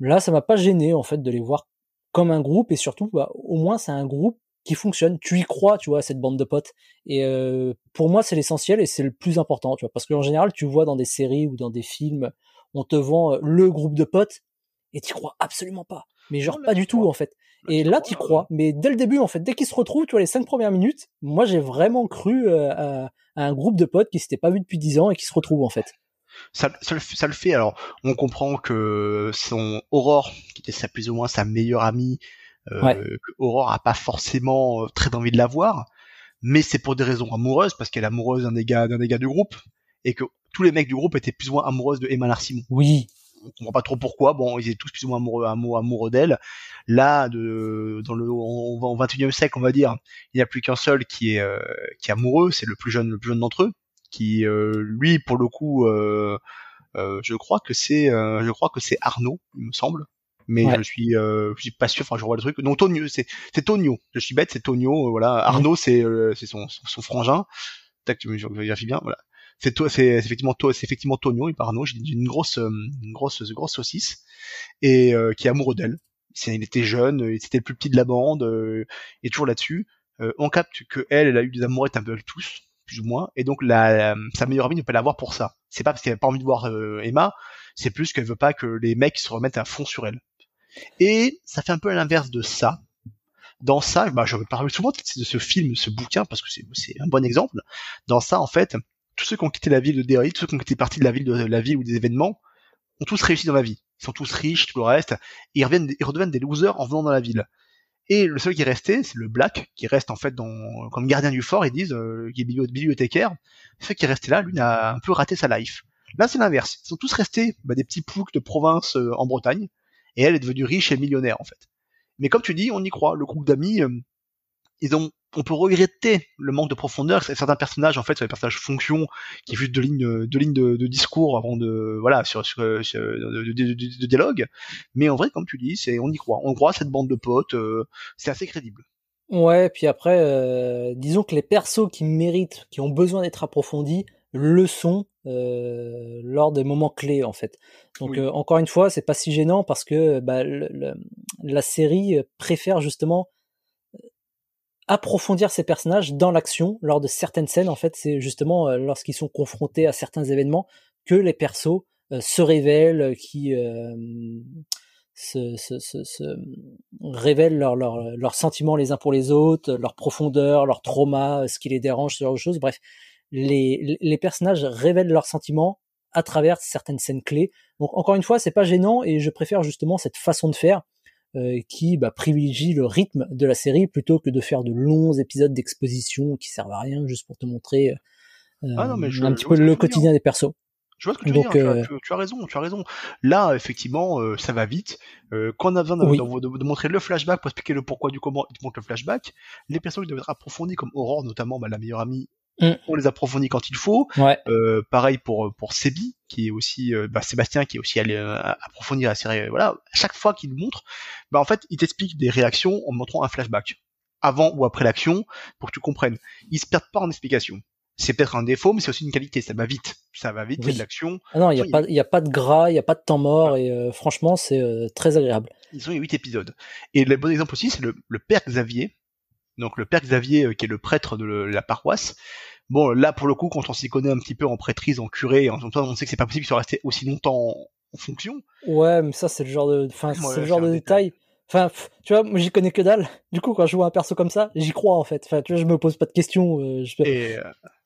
Speaker 2: Là, ça m'a pas gêné en fait de les voir comme un groupe et surtout, bah, au moins c'est un groupe qui fonctionne. Tu y crois, tu vois, cette bande de potes. Et euh, pour moi, c'est l'essentiel et c'est le plus important, tu vois, parce qu'en général, tu vois dans des séries ou dans des films on te vend le groupe de potes et t'y crois absolument pas. Mais genre pas du tout en fait. Et là t'y crois, mais dès le début en fait, dès qu'ils se retrouvent, tu vois les cinq premières minutes, moi j'ai vraiment cru euh, à, un groupe de potes qui s'étaient pas vus depuis dix ans et qui se retrouvent en fait.
Speaker 1: Ça, ça, le fait. Alors, on comprend que son Aurore, qui était sa plus ou moins sa meilleure amie, euh, que Aurore a pas forcément très envie de la voir, mais c'est pour des raisons amoureuses, parce qu'elle est amoureuse d'un des gars, d'un des gars du groupe, et que tous les mecs du groupe étaient plus ou moins amoureuses de Emma Larsimon.
Speaker 2: Oui.
Speaker 1: On comprend pas trop pourquoi. Bon, ils étaient tous plus ou moins amoureux, amoureux, amoureux d'elle. Là, de, dans le, au 21e siècle, on va dire, il n'y a plus qu'un seul qui est, euh, qui est amoureux. C'est le plus jeune, le plus jeune d'entre eux, qui, euh, lui, pour le coup, euh, je crois que c'est, je crois que c'est Arnaud, il me semble mais je suis je suis pas sûr enfin je vois le truc non Tonio c'est c'est Tonio je suis bête c'est Tonio voilà Arnaud c'est c'est son, son, frangin tac tu me vérifies bien voilà c'est toi, c'est effectivement toi, c'est effectivement Tonio, il Arnaud, j'ai une grosse, euh, une grosse, grosse saucisse et euh, qui est amoureux d'elle. Il était jeune, c'était le plus petit de la bande, euh, et toujours là-dessus. on capte que elle, elle a eu des amourettes un peu tous, plus ou moins, et donc la, sa meilleure amie ne peut l'avoir pour ça. C'est pas parce qu'elle a pas envie de voir Emma, c'est plus qu'elle veut pas que les mecs se remettent à fond sur elle. Et ça fait un peu l'inverse de ça. Dans ça, bah, je parle souvent de ce film, ce bouquin, parce que c'est un bon exemple. Dans ça, en fait, tous ceux qui ont quitté la ville de Derry, tous ceux qui ont quitté partie de la ville de la ville ou des événements, ont tous réussi dans la vie. Ils sont tous riches, tout le reste, et ils, reviennent, ils redeviennent des losers en venant dans la ville. Et le seul qui est resté, c'est le Black, qui reste en fait dans, comme gardien du fort, ils disent, euh, qui est bibliothécaire. Ce qui est là, lui, a un peu raté sa life. Là, c'est l'inverse. Ils sont tous restés bah, des petits ploucs de province euh, en Bretagne, et elle est devenue riche et millionnaire en fait. Mais comme tu dis, on y croit. Le groupe d'amis, euh, ils ont on peut regretter le manque de profondeur. Certains personnages, en fait, sont des personnages fonction, qui est juste de lignes, de lignes de, discours avant de, voilà, sur, sur, de, dialogue. Mais en vrai, comme tu dis, c'est, on y croit. On croit à cette bande de potes. Euh, c'est assez crédible.
Speaker 2: Ouais, puis après, euh, disons que les persos qui méritent, qui ont besoin d'être approfondis, le sont euh, lors des moments clés en fait. Donc encore une fois, c'est pas si gênant parce que bah, la série préfère justement approfondir ces personnages dans l'action lors de certaines scènes. En fait, c'est justement euh, lorsqu'ils sont confrontés à certains événements que les persos euh, se révèlent, qui euh, se, se, se, révèlent leurs leur, leurs sentiments les uns pour les autres, leur profondeur, leur trauma, ce qui les dérange, ce genre de choses. Bref, les, les personnages révèlent leurs sentiments à travers certaines scènes clés. Donc encore une fois, c'est pas gênant et je préfère justement cette façon de faire euh, qui bah, privilégie le rythme de la série plutôt que de faire de longs épisodes d'exposition qui servent à rien juste pour te montrer euh, ah un petit peu le quotidien des persos.
Speaker 1: Je vois ce que tu veux dire, euh, tu, as, raison, tu as raison. Là, effectivement, ça va vite. quand on a besoin de, montrer le flashback pour expliquer le pourquoi du comment, il te montre le flashback. Les personnages doivent être approfondis, comme Aurore, notamment, bah, la meilleure amie Mm. On les approfondit quand il faut. Euh, pareil pour pour Sebi, qui est aussi euh, bah, Sébastien, qui est aussi allé euh, approfondir la série. Voilà, à chaque fois qu'il montre, bah en fait, il t'explique des réactions en montrant un flashback avant ou après l'action pour que tu comprennes. Ils se perdent pas en explication. c'est peut-être un défaut, mais c'est aussi une qualité. Ça va vite, ça va vite, il y a de l'action.
Speaker 2: Ah non, il y a pas, il y a pas de gras, il y a pas de temps mort, et euh, franchement, c'est euh, très agréable.
Speaker 1: Ils ont eu huit épisodes. Et le bon exemple aussi, c'est le, le, père Xavier. Donc le père Xavier, euh, qui est le prêtre de la paroisse. Bon, là pour le coup, quand on s'y connaît un petit peu en prêtrise, en curé, en on sait que c'est pas possible qu'il soit resté aussi longtemps en, fonction.
Speaker 2: Ouais, mais ça c'est le genre de, enfin c'est le genre de détail. Enfin, tu vois, moi j'y connais que dalle. Du coup, quand je vois un perso comme ça, j'y crois en fait. Enfin, tu vois, je me pose pas de questions. je...
Speaker 1: Et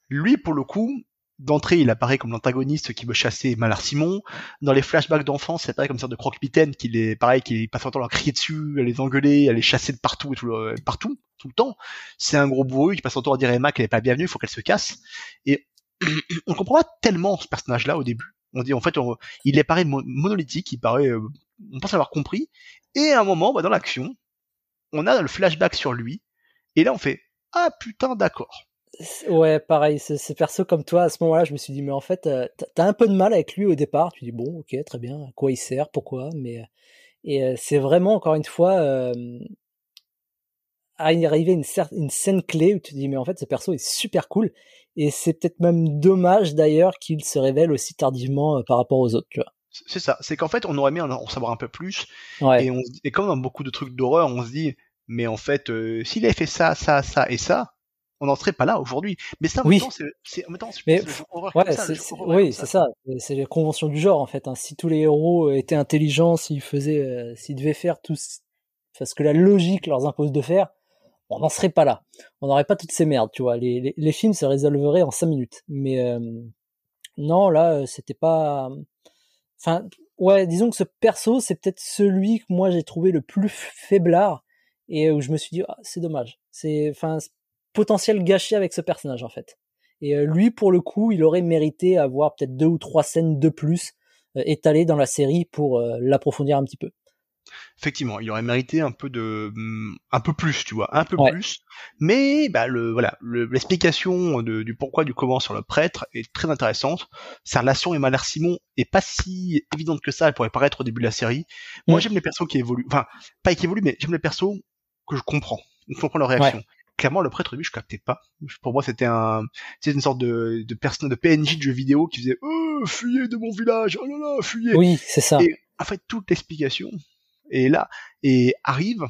Speaker 1: lui, pour le coup, d'entrée, il apparaît comme l'antagoniste qui veut chasser Malard Simon. Dans les flashbacks d'enfance, il apparaît comme sorte de croque-mitaine qui est pareil, qui passe son temps à leur crier dessus, à les engueuler, à les chasser de partout et tout, partout, tout le temps. C'est un gros bourru qui passe son temps à dire à Emma qu'elle est pas bienvenue, il faut qu'elle se casse. Et on comprend pas tellement ce personnage-là au début. On dit en fait, il est pareil monolithique, il paraît, euh, on pense avoir compris. Et à un moment, bah, dans l'action, on a le flashback sur lui. Et là, on fait ah putain d'accord
Speaker 2: Ouais, pareil, c'est perso comme toi, à ce moment-là, je me suis dit, mais en fait, euh, t'as un peu de mal avec lui au départ. Tu dis, bon, ok, très bien, à quoi il sert, pourquoi, mais. Euh, et euh, c'est vraiment, encore une fois, à y arriver une, une scène clé où tu te dis, mais en fait, ce perso est super cool. Et c'est peut-être même dommage d'ailleurs qu'il se révèle aussi tardivement par rapport aux autres, tu vois.
Speaker 1: C'est ça, c'est qu'en fait, on aurait aimé en, savoir un peu plus. Ouais. Et, on, et comme dans beaucoup de trucs d'horreur, on se dit, mais en fait, s'il avait fait ça, ça, ça et ça, on n'en serait pas là aujourd'hui. Mais ça, en même temps, c'est, en même temps,
Speaker 2: mais, ouais, ça, oui, c'est ça. C'est les conventions du genre, en fait. Hein. Si tous les héros étaient intelligents, s'ils faisaient, euh, s'ils devaient faire tout ce que la logique leur impose de faire, on n'en serait pas là. On n'aurait pas toutes ces merdes, tu vois. Les, les, films se résolveraient en cinq minutes. Mais euh, non, là, euh, c'était pas. Enfin, ouais, disons que ce perso, c'est peut-être celui que moi j'ai trouvé le plus faiblard et où je me suis dit, ah, c'est dommage. C'est, enfin, potentiel gâché avec ce personnage en fait. Et euh, lui, pour le coup, il aurait mérité avoir peut-être deux ou trois scènes de plus euh, étalées dans la série pour euh, l'approfondir un petit peu.
Speaker 1: Effectivement, il aurait mérité un peu de, mm, un peu plus, tu vois, un peu plus. Mais bah le voilà, l'explication du pourquoi du comment sur le prêtre est très intéressante. Sa relation et Malher Simon est pas si évidente que ça. Elle pourrait paraître au début de la série. Moi, mm. j'aime les persos qui évoluent, enfin pas qui évoluent, mais j'aime les persos que je comprends, je comprends leur réaction clairement le prêtre lui je captais pas. Pour moi c'était un c'était une sorte de de personne de PNJ de jeu vidéo qui faisait oh fuyez de mon village oh là là fuyez.
Speaker 2: Oui c'est ça.
Speaker 1: Et en fait toute l'explication est là et arrive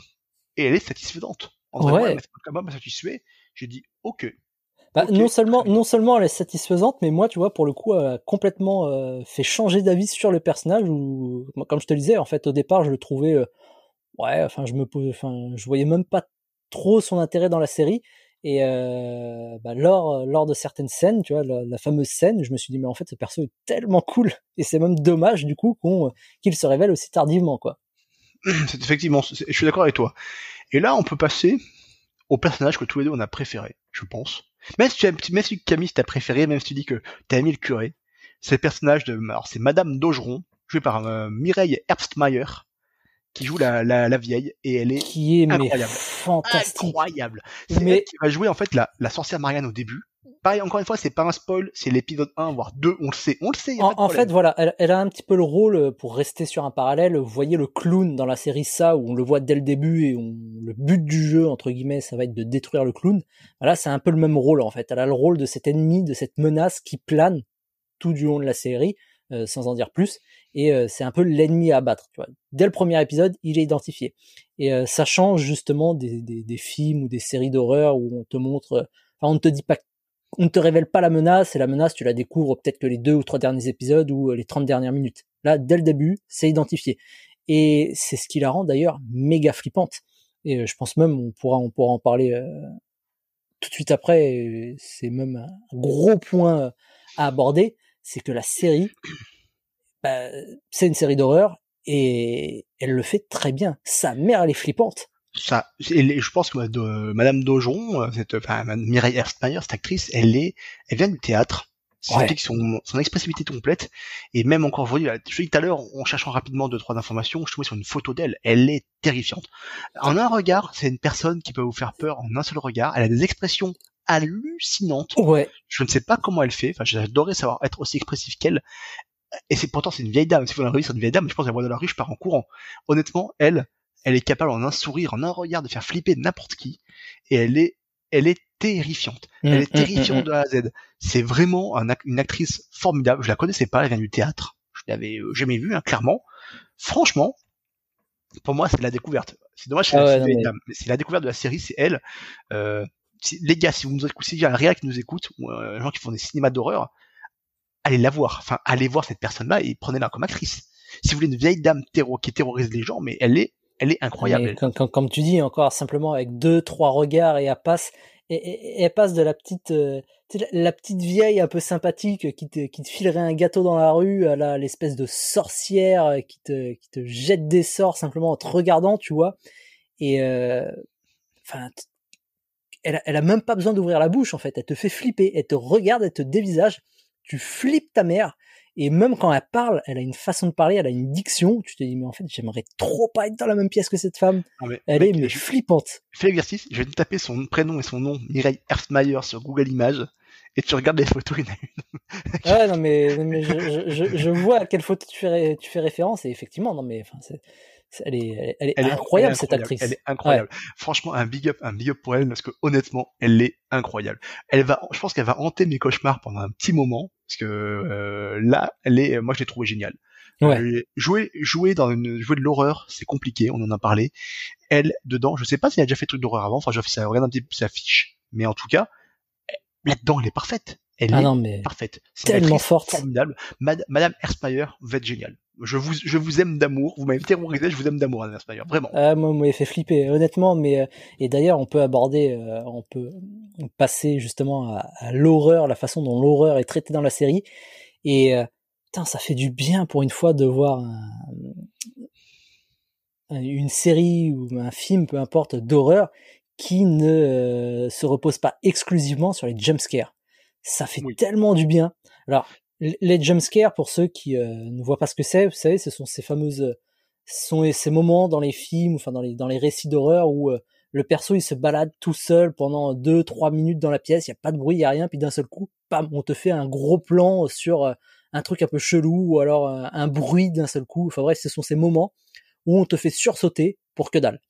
Speaker 1: et elle est satisfaisante. En vrai ouais. quand même satisfait. J'ai dit ok.
Speaker 2: Bah, non seulement non seulement elle est satisfaisante mais moi tu vois pour le coup elle a complètement euh, fait changer d'avis sur le personnage ou comme je te disais en fait au départ je le trouvais euh, ouais enfin je me enfin je voyais même pas trop son intérêt dans la série. Et euh, bah, lors, lors de certaines scènes, tu vois, la, fameuse scène, je me suis dit, mais en fait, ce perso est tellement cool. Et c'est même dommage, du coup, qu'il se révèle aussi tardivement, quoi.
Speaker 1: C'est effectivement, je suis d'accord avec toi. Et là, on peut passer au personnage que tous les deux on a préféré, je pense. Même si, tu même si Camille t'a préféré, même si tu dis que t'as aimé le curé, c'est le personnage de, alors c'est Madame Dogeron, jouée par euh, Mireille Herbstmeyer, qui joue la, la, la, vieille et elle est
Speaker 2: qui est
Speaker 1: incroyable.
Speaker 2: fantastique.
Speaker 1: Incroyable. C'est mais... elle qui va jouer en fait la, la sorcière Marianne au début. Pareil encore une fois c'est pas un spoil c'est l'épisode 1 voire 2 on le sait on le sait
Speaker 2: en, en fait voilà elle, elle, a un petit peu le rôle euh, pour rester sur un parallèle vous voyez le clown dans la série ça où on le voit dès le début et on, le but du jeu entre guillemets ça va être de détruire le clown. Là c'est un peu le même rôle en fait. Elle a le rôle de cet ennemi de cette menace qui plane tout du long de la série euh, sans en dire plus et euh, c'est un peu l'ennemi à abattre. Tu vois. Dès le premier épisode, il est identifié. Et euh, ça change justement des, des, des, films ou des séries d'horreur où on te montre, euh, enfin on ne te dit pas, on ne te révèle pas la menace et la menace tu la découvres peut-être que les deux ou trois derniers épisodes ou les 30 dernières minutes. Là, dès le début, c'est identifié. Et c'est ce qui la rend d'ailleurs méga flippante. Et je pense même, on pourra, on pourra en parler tout de suite après. C'est même un gros point à aborder, c'est que la série bah, c'est une série d'horreur et elle le fait très bien. Sa mère, elle est flippante.
Speaker 1: Ça, je pense que de, Madame Dojon, euh, cette, enfin, Mireille Erstmeyer, cette actrice, elle est, elle vient du théâtre. Son, son expressivité complète. Et même encore aujourd'hui, je dis tout à l'heure, en cherchant rapidement deux, trois informations, je trouvais sur une photo d'elle, elle est terrifiante. En un regard, c'est une personne qui peut vous faire peur en un seul regard. Elle a des expressions hallucinantes.
Speaker 2: Ouais.
Speaker 1: Je ne sais pas comment elle fait. Enfin, j'adorais savoir être aussi expressif qu'elle et c'est pourtant c'est une vieille dame. Si vous la c'est une vieille dame, je pense qu'elle voit dans la rue, je pars en courant. Honnêtement, elle, elle est capable en un sourire, en un regard de faire flipper n'importe qui, et elle est elle est terrifiante. elle est terrifiante de A à Z. C'est vraiment une actrice formidable. Je la connaissais pas, elle vient du théâtre. Je l'avais euh, jamais vue, hein, clairement. Franchement, pour moi, c'est la découverte. C'est dommage, c'est ah la, la découverte de la série, c'est elle. Euh, les gars, si vous nous écoutez, s'il y a un réel qui nous écoute, ou euh, gens qui font des cinémas d'horreur, allez la voir. Enfin, allez voir cette personne-là et prenez-la comme actrice. Si vous voulez une vieille dame qui terrorise les gens, mais elle est, elle est incroyable.
Speaker 2: Comme, tu dis, encore simplement avec deux, trois regards et elle passe, elle passe de la petite, euh, la petite vieille un peu sympathique qui te, filerait un gâteau dans la rue à l'espèce de sorcière qui te, qui te jette des sorts simplement en te regardant, tu vois. Et euh, enfin, elle, elle a même pas besoin d'ouvrir la bouche en fait. Elle te fait flipper, elle te regarde, elle te dévisage. Tu flippes ta mère. Et même quand elle parle, elle a une façon de parler, elle a une diction. Tu te dis, mais en fait, j'aimerais trop pas être dans la même pièce que cette femme. Ah, elle est mais flippante.
Speaker 1: Fais l'exercice, je vais te taper son prénom et son nom, Mireille Erstmeyer, sur Google Images, et tu regardes les photos une à
Speaker 2: une. ah non, mais, je, je, je, vois à quelle photo tu fais, tu fais référence, et effectivement, non, mais enfin, elle est, elle, est, incroyable, cette actrice.
Speaker 1: Elle est incroyable. Franchement, un big up, un big up pour elle parce que honnêtement, elle est incroyable. Elle va, je pense qu'elle va hanter mes cauchemars pendant un petit moment parce que euh, là, elle est, moi, je l'ai trouvée géniale. Ouais. jouer, jouer dans une, jouer de l'horreur, c'est compliqué. On en a parlé. Elle, dedans, je sais pas si elle a déjà fait de trucs d'horreur avant. Enfin, je regarde un petit peu sa fiche, mais en tout cas, là-dedans, elle est parfaite. Elle ah est mais parfaite.
Speaker 2: Tellement forte.
Speaker 1: Formidable. Madame Erspire, vous êtes géniale. Je vous, je vous aime d'amour. Vous m'avez terrorisé. Je vous aime d'amour, Madame Erspire. Vraiment.
Speaker 2: Ah, moi, moi, fait flipper, honnêtement. Mais euh, et d'ailleurs, on peut aborder, euh, on peut passer justement à, l'horreur, la façon dont l'horreur est traitée dans la série. Et euh, putain, ça fait du bien pour une fois de voir une série ou un film, peu importe, d'horreur qui ne se repose pas exclusivement sur les jumpscares ça fait tellement du bien. Alors, les jumpscares, pour ceux qui euh, ne voient pas ce que c'est, vous savez, ce sont ces fameuses, sont ces moments dans les films, enfin dans les dans les récits d'horreur où euh, le perso il se balade tout seul pendant deux trois minutes dans la pièce, il y a pas de bruit, il y a rien, puis d'un seul coup, pam, on te fait un gros plan sur euh, un truc un peu chelou ou alors un bruit d'un seul coup. Enfin bref, ce sont ces moments où on te fait sursauter pour que dalle.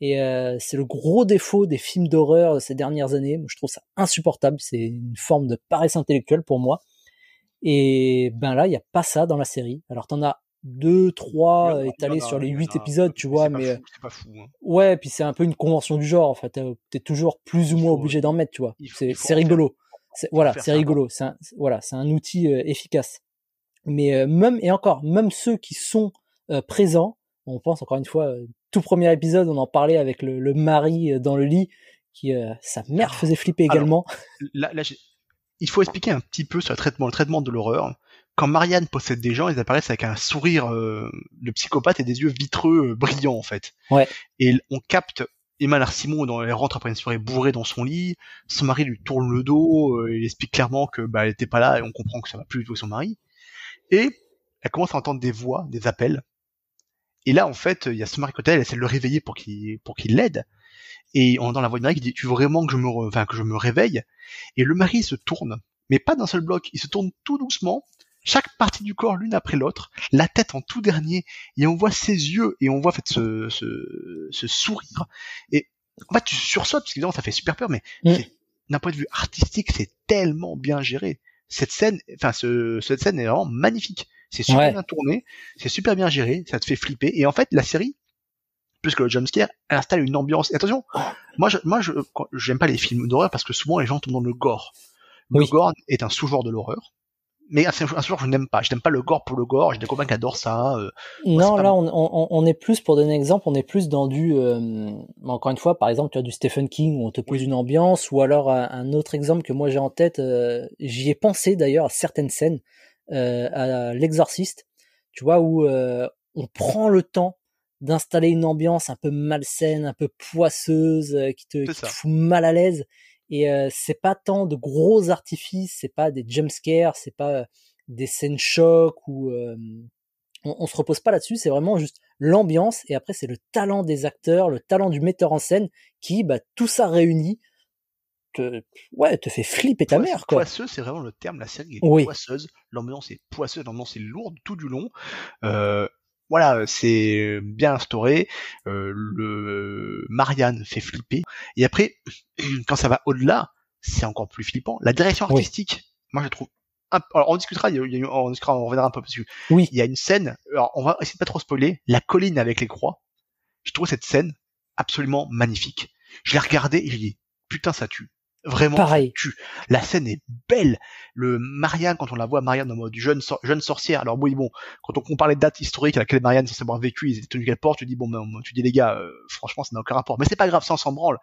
Speaker 2: Et c'est le gros défaut des films d'horreur de ces dernières années. Je trouve ça insupportable. C'est une forme de paresse intellectuelle pour moi. Et ben là, il n'y a pas ça dans la série. Alors t'en as deux, trois étalés sur les huit épisodes, tu vois, mais
Speaker 1: euh, pas fou, hein.
Speaker 2: ouais, puis c'est un peu une convention du genre. En fait, t'es toujours plus ou moins obligé d'en mettre, tu vois. C'est rigolo. Voilà, c'est rigolo. C'est voilà, c'est un outil euh, efficace. Mais même et encore, même ceux qui sont présents, on pense encore une fois, tout premier épisode, on en parlait avec le, mari euh, dans le lit, qui euh, sa mère faisait flipper également.
Speaker 1: là, il faut expliquer un petit peu sur le traitement, le traitement de l'horreur. Quand Marianne possède des gens, ils apparaissent avec un sourire euh, de psychopathe et des yeux vitreux brillants en fait.
Speaker 2: Ouais.
Speaker 1: Et on capte Emma Larsimon, elle rentre après une soirée bourrée dans son lit, son mari lui tourne le dos, il explique clairement que bah, elle était pas là et on comprend que ça va plus du tout son mari. Et elle commence à entendre des voix, des appels, et là, en fait, il y a ce Marie elle essaie de le réveiller pour qu'il pour qu'il l'aide. Et on entend la voix de Marie qui dit, tu veux vraiment que je me, enfin, que je me réveille? Et le mari se tourne, mais pas d'un seul bloc. Il se tourne tout doucement, chaque partie du corps l'une après l'autre, la tête en tout dernier, et on voit ses yeux, et on voit en fait ce, ce, ce sourire. Et en fait, tu sursautes, parce qu'évidemment, ça fait super peur, mais mm. d'un point de vue artistique, c'est tellement bien géré. Cette scène, enfin, ce, cette scène est vraiment magnifique. C'est super bien tourné, c'est super bien géré, ça te fait flipper. Et en fait, la série, puisque le jumpscare, elle installe une ambiance. Et attention, moi, je, moi, je, j'aime pas les films d'horreur parce que souvent les gens tombent dans le gore. Le gore est un sous-genre de l'horreur. Mais un sous-genre, je n'aime pas. Je n'aime pas le gore pour le gore. J'ai des copains qui adorent ça. Euh.
Speaker 2: non, là, on, on, on, est plus, pour donner un exemple, on est plus dans du, euh, encore une fois, par exemple, tu as du Stephen King où on te pose une ambiance, ou alors un, autre exemple que moi j'ai en tête, euh, j'y ai pensé d'ailleurs à certaines scènes. Euh, à l'exorciste, tu vois, où euh, on prend le temps d'installer une ambiance un peu malsaine, un peu poisseuse, euh, qui te, fout mal à l'aise. Et c'est pas tant de gros artifices, c'est pas des jump scares, c'est pas des scènes choc ou on, on, se repose pas là-dessus. C'est vraiment juste l'ambiance et après c'est le talent des acteurs, le talent du metteur en scène qui, bah, tout ça réuni te, ouais, te fait flipper ta mère, quoi.
Speaker 1: Poisseuse, c'est vraiment le terme. La série est poisseuse. L'ambiance est poisseuse, l'ambiance est lourde tout du long. Euh, voilà, c'est bien instauré. Euh, le Marianne fait flipper. Et après, quand ça va au-delà, c'est encore plus flippant. La direction artistique, moi je trouve. Alors on discutera, il y a, on discutera, on reviendra un peu dessus.
Speaker 2: Oui.
Speaker 1: Il y a une scène. Alors on va essayer de pas trop spoiler. La colline avec les croix. Je trouve cette scène absolument magnifique. Je l'ai regardée et j'ai dit putain ça tue. Vraiment,
Speaker 2: Pareil.
Speaker 1: tue. La scène est belle. Le Marianne, quand on la voit, Marianne en mode jeune, jeune sorcière. Alors oui, bon, quand on compare les dates historiques à laquelle Marianne censée avoir vécu, ils étaient tenus qu'elle porte, tu dis bon, ben, tu dis les gars, euh, franchement, ça n'a aucun rapport. Mais c'est pas grave, ça on s'en branle.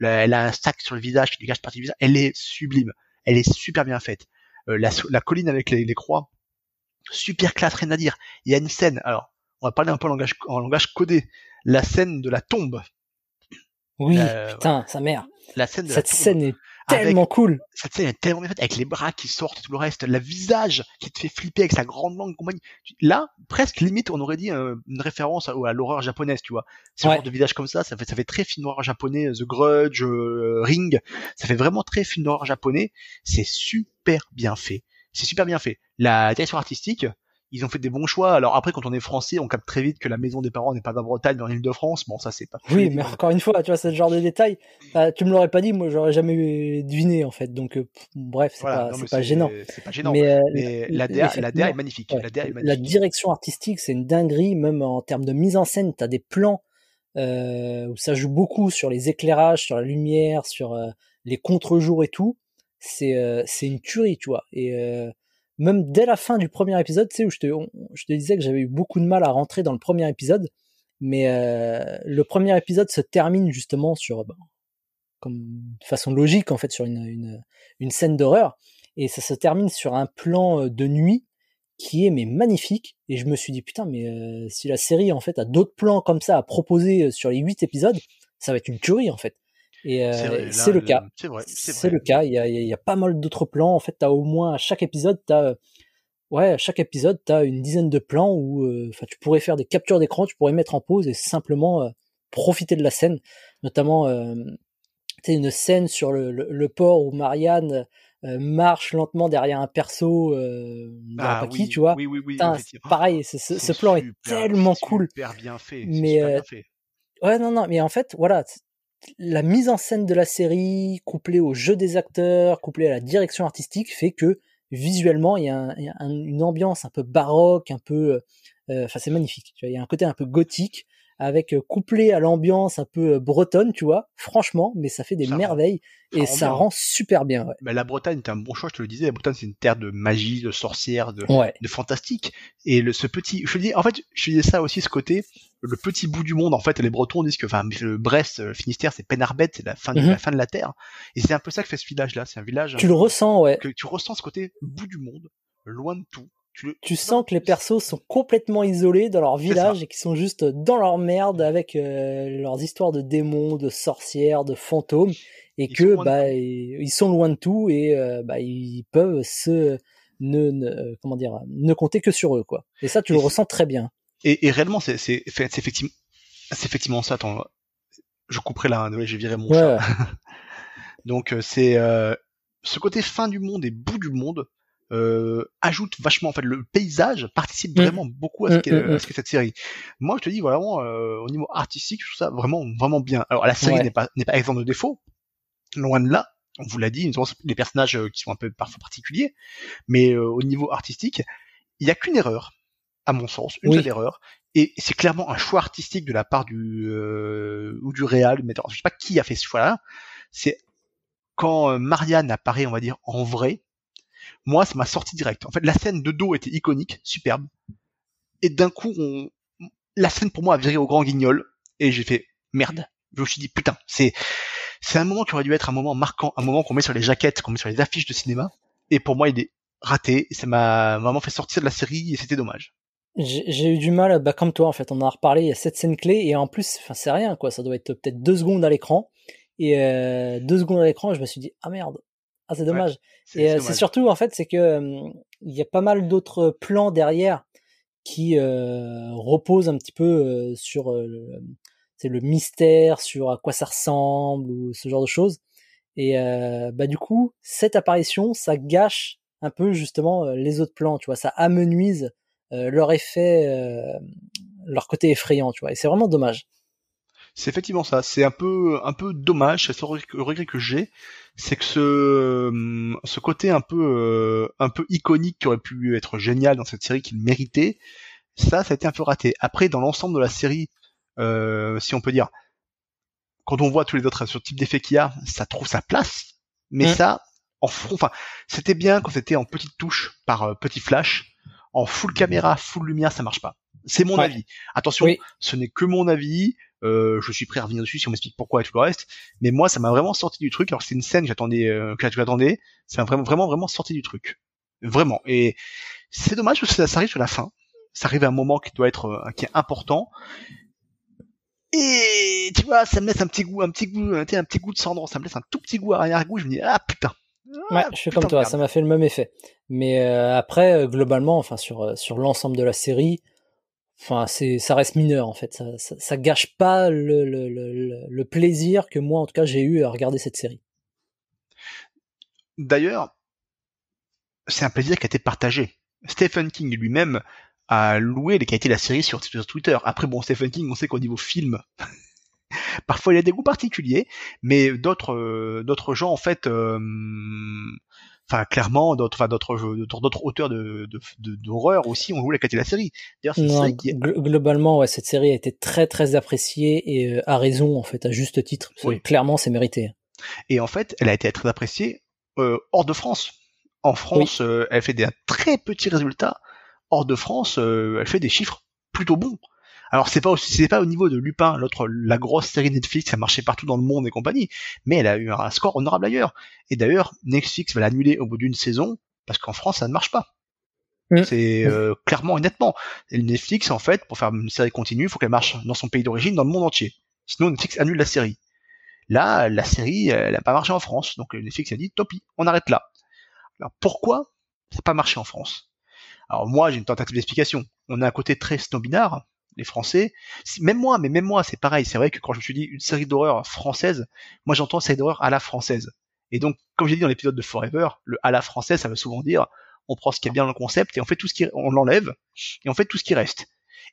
Speaker 1: elle a un sac sur le visage qui dégage partie du visage. Elle est sublime. Elle est super bien faite. Euh, la, la, colline avec les, les, croix, super classe, rien à dire. Il y a une scène. Alors, on va parler un peu en langage, en langage codé. La scène de la tombe.
Speaker 2: Oui, euh, putain, sa mère.
Speaker 1: La scène de
Speaker 2: Cette
Speaker 1: la tombe.
Speaker 2: scène est tellement cool.
Speaker 1: Cette scène est tellement bien faite, avec les bras qui sortent et tout le reste, le visage qui te fait flipper avec sa grande langue compagnie. Là, presque limite, on aurait dit euh, une référence à, à l'horreur japonaise, tu vois. Ce
Speaker 2: Ouais.
Speaker 1: genre de visage comme ça, ça fait, ça fait très film d'horreur japonais, The Grudge, euh, Ring. Ça fait vraiment très film d'horreur japonais. C'est super bien fait. C'est super bien fait. La direction artistique, ils ont fait des bons choix. Alors après, quand on est français, on capte très vite que la maison des parents n'est pas en Bretagne, mais en Île-de-France. Bon, ça c'est pas.
Speaker 2: Oui, mais encore une fois, tu vois, le genre de détail. Bah, tu me l'aurais pas dit, moi, j'aurais jamais deviné, en fait. Donc, euh, bref, c'est
Speaker 1: Voilà,
Speaker 2: pas,
Speaker 1: non,
Speaker 2: pas gênant.
Speaker 1: C'est pas gênant.
Speaker 2: Mais, euh,
Speaker 1: la DA, la DA est magnifique.
Speaker 2: ouais.
Speaker 1: La DA est
Speaker 2: La
Speaker 1: magnifique.
Speaker 2: direction artistique, c'est une dinguerie, même en termes de mise en scène. T'as des plans euh, où ça joue beaucoup sur les éclairages, sur la lumière, sur euh, les contre-jours et tout. C'est euh, c'est une tuerie, tu vois. Et euh, même dès la fin du premier épisode, tu sais, où je te, disais que j'avais eu beaucoup de mal à rentrer dans le premier épisode, mais euh, le premier épisode se termine justement sur, ben, comme de façon logique en fait, sur une, une, une scène d'horreur, et ça se termine sur un plan euh, de nuit qui est mais magnifique. Et je me suis dit putain, mais euh, si la série en fait a d'autres plans comme ça à proposer euh, sur les huit épisodes, ça va être une tuerie en fait. Et euh,
Speaker 1: C'est
Speaker 2: le cas.
Speaker 1: C'est vrai, c'est
Speaker 2: le cas. Il y a, il y a- pas mal d'autres plans. En fait, t'as au moins à chaque épisode, t'as ouais, à chaque épisode, t'as une dizaine de plans où, euh, enfin, tu pourrais faire des captures d'écran, tu pourrais mettre en pause et simplement euh, profiter de la scène. Notamment, euh, tu sais, une scène sur le, le, le port où Marianne euh, marche lentement derrière un perso, euh,
Speaker 1: Ah
Speaker 2: qui,
Speaker 1: oui,
Speaker 2: tu vois.
Speaker 1: oui, oui, oui,
Speaker 2: pareil, ce, ce, plan est tellement cool.
Speaker 1: Super bien fait. c'est
Speaker 2: Mais,
Speaker 1: super
Speaker 2: euh,
Speaker 1: bien fait.
Speaker 2: Ouais, non, non, mais en fait, voilà, la mise en scène de la série, couplée au jeu des acteurs, couplée à la direction artistique, fait que visuellement, il y a, un- il y a un- une ambiance un peu baroque, un peu, euh, enfin, c'est magnifique. Tu vois, il y a un côté un peu gothique, avec euh, couplé à l'ambiance un peu euh, bretonne, tu vois. Franchement, mais ça fait des
Speaker 1: Ça rend-
Speaker 2: merveilles
Speaker 1: ça
Speaker 2: et
Speaker 1: rend
Speaker 2: ça rend super bien. Ouais.
Speaker 1: Mais la Bretagne est un bon choix, je te le disais. La Bretagne, c'est une terre de magie, de sorcières, de,
Speaker 2: Ouais.
Speaker 1: de fantastique. Et le, ce petit, je te dis, en fait, je te disais ça aussi, ce côté, le petit bout du monde. En fait, les Bretons disent que, enfin, le Brest, le Finistère, c'est Penarbet, c'est la fin, de,
Speaker 2: Mhm.
Speaker 1: la fin de la terre. Et c'est un peu ça que fait ce village-là. C'est un village
Speaker 2: Tu le ressens, ouais.
Speaker 1: que tu ressens ce côté bout du monde, loin de tout. Tu, le,
Speaker 2: tu sens que les persos sont complètement isolés dans leur village et qui sont juste dans leur merde avec euh, leurs histoires de démons, de sorcières, de fantômes et
Speaker 1: Ils
Speaker 2: que
Speaker 1: sont loin de
Speaker 2: bah
Speaker 1: tout.
Speaker 2: ils sont loin de tout et euh, bah ils peuvent se ne, ne euh, comment dire ne compter que sur eux quoi. Et ça tu
Speaker 1: Et
Speaker 2: le ressens très bien.
Speaker 1: Et, et réellement, c'est effectivement, c'est effectivement ça. Attends, je couperai là, hein, j'ai viré mon
Speaker 2: Ouais,
Speaker 1: chat. Donc euh, c'est euh, ce côté fin du monde et bout du monde euh, ajoute vachement en fait le paysage participe
Speaker 2: Mm.
Speaker 1: vraiment beaucoup à ce
Speaker 2: Mm,
Speaker 1: qu'est
Speaker 2: mm,
Speaker 1: à ce qu'est cette série. Moi je te dis vraiment euh, au niveau artistique je trouve ça vraiment vraiment bien. Alors la série
Speaker 2: Ouais.
Speaker 1: n'est pas n'est pas exempte de défauts, loin de là. On vous l'a dit, des personnages euh, qui sont un peu parfois particuliers, mais euh, au niveau artistique, il y a qu'une erreur, à mon sens, une
Speaker 2: Oui.
Speaker 1: seule erreur, et c'est clairement un choix artistique de la part du euh, ou du réal, metteur. Je sais pas qui a fait ce choix-là. C'est quand euh, Marianne apparaît, on va dire en vrai. Moi, ça m'a sorti direct. En fait, la scène de dos était iconique, superbe, et d'un coup, on... la scène pour moi a viré au grand guignol, et j'ai fait merde. Je me suis dit putain, c'est c'est un moment qui aurait dû être un moment marquant, un moment qu'on met sur les jaquettes, qu'on met sur les affiches de cinéma, et pour moi, il est raté. Et ça m'a vraiment fait sortir de la série, et c'était dommage.
Speaker 2: J'ai eu du mal, bah, comme toi en fait, on en a reparlé, il y a cette scène clé et en plus, enfin c'est rien quoi, ça doit être peut-être deux secondes à l'écran. Et euh, deux secondes à l'écran, je me suis dit ah merde, ah c'est dommage. Et
Speaker 1: c'est
Speaker 2: euh, c'est surtout en fait, c'est que il y a pas mal d'autres plans derrière qui euh, reposent un petit peu euh, sur euh, le, c'est le mystère, sur à quoi ça ressemble ou ce genre de choses. Et euh, bah du coup, cette apparition, ça gâche un peu justement les autres plans, tu vois, ça amenuise leur effet, euh, leur côté effrayant, tu vois. Et c'est vraiment dommage.
Speaker 1: C'est effectivement ça. C'est un peu, un peu dommage. C'est le regret que j'ai, c'est que ce, ce côté un peu, euh, un peu iconique qui aurait pu être génial dans cette série qu'il méritait, ça, ça a été un peu raté. Après, dans l'ensemble de la série, euh, si on peut dire, quand on voit tous les autres sur type d'effet qu'il y a, ça trouve sa place. Mais mm. ça, en front, enfin, c'était bien quand c'était en petite touche par euh, petit flash. En full caméra, full lumière, ça marche pas. C'est mon avis. Attention, ce n'est que mon avis. Euh, je suis prêt à revenir dessus si on m'explique pourquoi et tout le reste. Mais moi, ça m'a vraiment sorti du truc. Alors c'est une scène que j'attendais, euh, que j'attendais. Ça m'a vraiment, vraiment, vraiment sorti du truc. Vraiment. Et c'est dommage parce que ça, arrive sur la fin. Ça arrive à un moment qui doit être, euh, qui est important. Et tu vois, ça me laisse un petit goût, un petit goût, un petit goût de cendron. Ça me laisse un tout petit goût arrière-goût. Je me dis ah putain.
Speaker 2: Ouais, je suis comme toi. Ça m'a fait le même effet. Mais euh, après, globalement, enfin sur sur l'ensemble de la série, Enfin, c'est, ça reste mineur en fait. Ça, ça, gâche pas le, le, le, le, plaisir que moi, en tout cas, j'ai eu à regarder cette série.
Speaker 1: D'ailleurs, c'est un plaisir qui a été partagé. Stephen King lui-même a loué les qualités de la série sur, Twitter. Après, bon, Stephen King, on sait qu'au niveau film, parfois il a des goûts particuliers, mais d'autres, euh, d'autres gens en fait. Euh, enfin clairement d'autres enfin d'autres auteurs de d'horreur aussi ont voulu la qualité de la série.
Speaker 2: Globalement ouais cette série a été très très appréciée et euh, a raison en fait à juste titre. Oui. Clairement c'est mérité.
Speaker 1: Et en fait, elle a été très appréciée euh, hors de France. En France, euh, elle fait des très petits résultats. Hors de France, elle fait des chiffres plutôt bons. Alors c'est pas aussi, c'est pas au niveau de Lupin, l'autre, la grosse série Netflix, ça marchait partout dans le monde et compagnie, mais elle a eu un score honorable ailleurs. Et d'ailleurs, Netflix va l'annuler au bout d'une saison parce qu'en France ça ne marche pas. Mm. C'est euh, clairement et nettement. Netflix, en fait, pour faire une série continue, il faut qu'elle marche dans son pays d'origine, dans le monde entier. Sinon, Netflix annule la série. Là, la série, elle n'a pas marché en France, donc Netflix a dit, topi, on arrête là. Alors pourquoi ça n'a pas marché en France? Alors moi, j'ai une tentative d'explication. On a un côté très snobinard, les Français. Même moi, mais même moi, c'est pareil. C'est vrai que quand je me suis dit une série d'horreur française, moi j'entends série d'horreur à la française. Et donc, comme j'ai dit dans l'épisode de Forever, le à la française, ça veut souvent dire on prend ce qui est bien dans le concept et on fait tout ce qui, on l'enlève et on fait tout ce qui reste.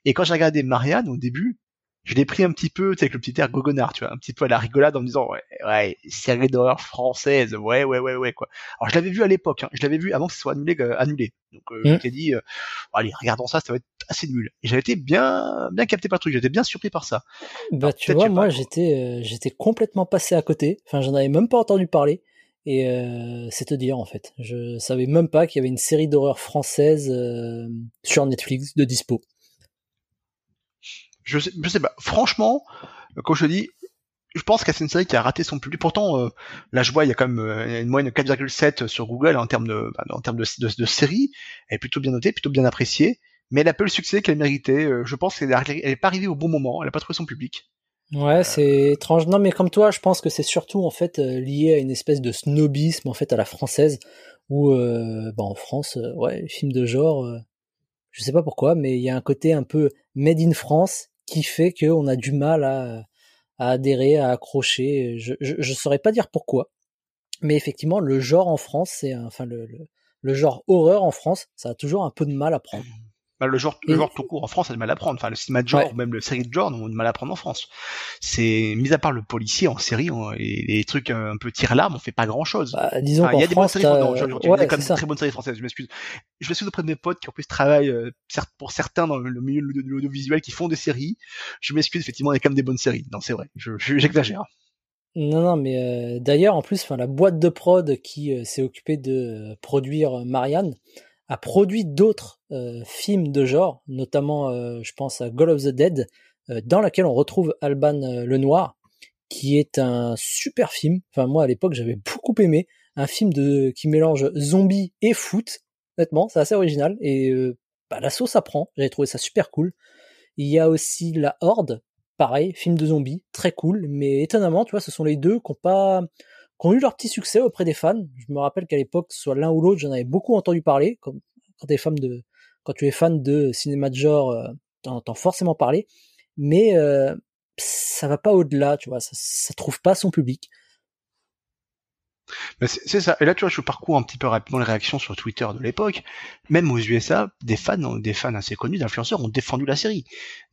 Speaker 1: Et quand j'ai regardé Marianne au début, je l'ai pris un petit peu, tu sais, avec le petit air gogonard, tu vois, un petit peu à la rigolade en me disant, ouais, ouais, série d'horreur française, ouais, ouais, ouais, ouais, quoi. Alors, je l'avais vu à l'époque, hein, je l'avais vu avant que ce soit annulé, euh, annulé. Donc, euh, je t'ai dit, euh, allez, regardons ça, ça va être assez nul. Et j'avais été bien, bien capté par le truc, j'étais bien surpris par ça.
Speaker 2: Bah, tu vois, moi, j'étais, j'étais complètement passé à côté. Enfin, j'en avais même pas entendu parler. Et c'est te dire en fait, je savais même pas qu'il y avait une série d'horreur française sur Netflix de dispo
Speaker 1: je sais, je sais pas. Franchement, quand je dis, je pense que c'est une série qui a raté son public. Pourtant, euh, là, je vois, il y a quand même euh, une moyenne de 4,7 sur Google en termes de, bah, en termes de, de, série. Elle est plutôt bien notée, plutôt bien appréciée. Mais elle a pas le succès qu'elle méritait. Euh, je pense qu'elle n'est pas arrivée au bon moment. Elle a pas trouvé son public.
Speaker 2: Ouais, c'est étrange. Non, mais comme toi, je pense que c'est surtout en fait lié à une espèce de snobisme en fait à la française, où bah, en France, ouais, les films de genre, je sais pas pourquoi, mais il y a un côté un peu made in France qui fait qu'on a du mal à, adhérer, à accrocher. Je, je, saurais pas dire pourquoi, mais effectivement, le genre en France, c'est enfin le, genre horreur en France, ça a toujours un peu de mal à prendre.
Speaker 1: Bah, le genre, le genre tout court en France a du mal à prendre. Enfin, le cinéma de genre, ou même le série de genre, ont du mal à prendre en France. C'est, mis à part le policier en série, et les trucs un peu tire-larme, on fait pas grand chose.
Speaker 2: Bah, disons il y a des bonnes séries,
Speaker 1: non, il y a quand même très bonnes séries françaises, je m'excuse. Je m'excuse auprès de mes potes qui en plus travaillent, euh, pour certains dans le milieu de l'audiovisuel qui font des séries. Je m'excuse, effectivement, il y a quand même des bonnes séries. Non, c'est vrai. J'exagère.
Speaker 2: non, non, mais euh, d'ailleurs, en plus, enfin, la boîte de prod qui euh, s'est occupée de produire Marianne, a produit d'autres euh, films de genre, notamment euh, je pense à Goal of the Dead, euh, dans laquelle on retrouve Alban le Noir, qui est un super film. Enfin moi à l'époque j'avais beaucoup aimé un film de qui mélange zombie et foot. Honnêtement, c'est assez original et bah, la sauce apprend. J'avais trouvé ça super cool. Il y a aussi La Horde, pareil, film de zombies, très cool, mais étonnamment, tu vois, ce sont les deux qui n'ont pas qui ont eu leur petit succès auprès des fans. Je me rappelle qu'à l'époque, soit l'un ou l'autre, j'en avais beaucoup entendu parler. Comme quand, es fan de, quand tu es fan de cinéma de genre, euh, t'en entends forcément parler. Mais euh, ça va pas au-delà, tu vois. Ça, ça trouve pas son public.
Speaker 1: c'est ça. Et là, tu vois, je parcours un petit peu rapidement les réactions sur Twitter de l'époque. Même aux USA, des fans, des fans assez connus, d'influenceurs, ont défendu la série.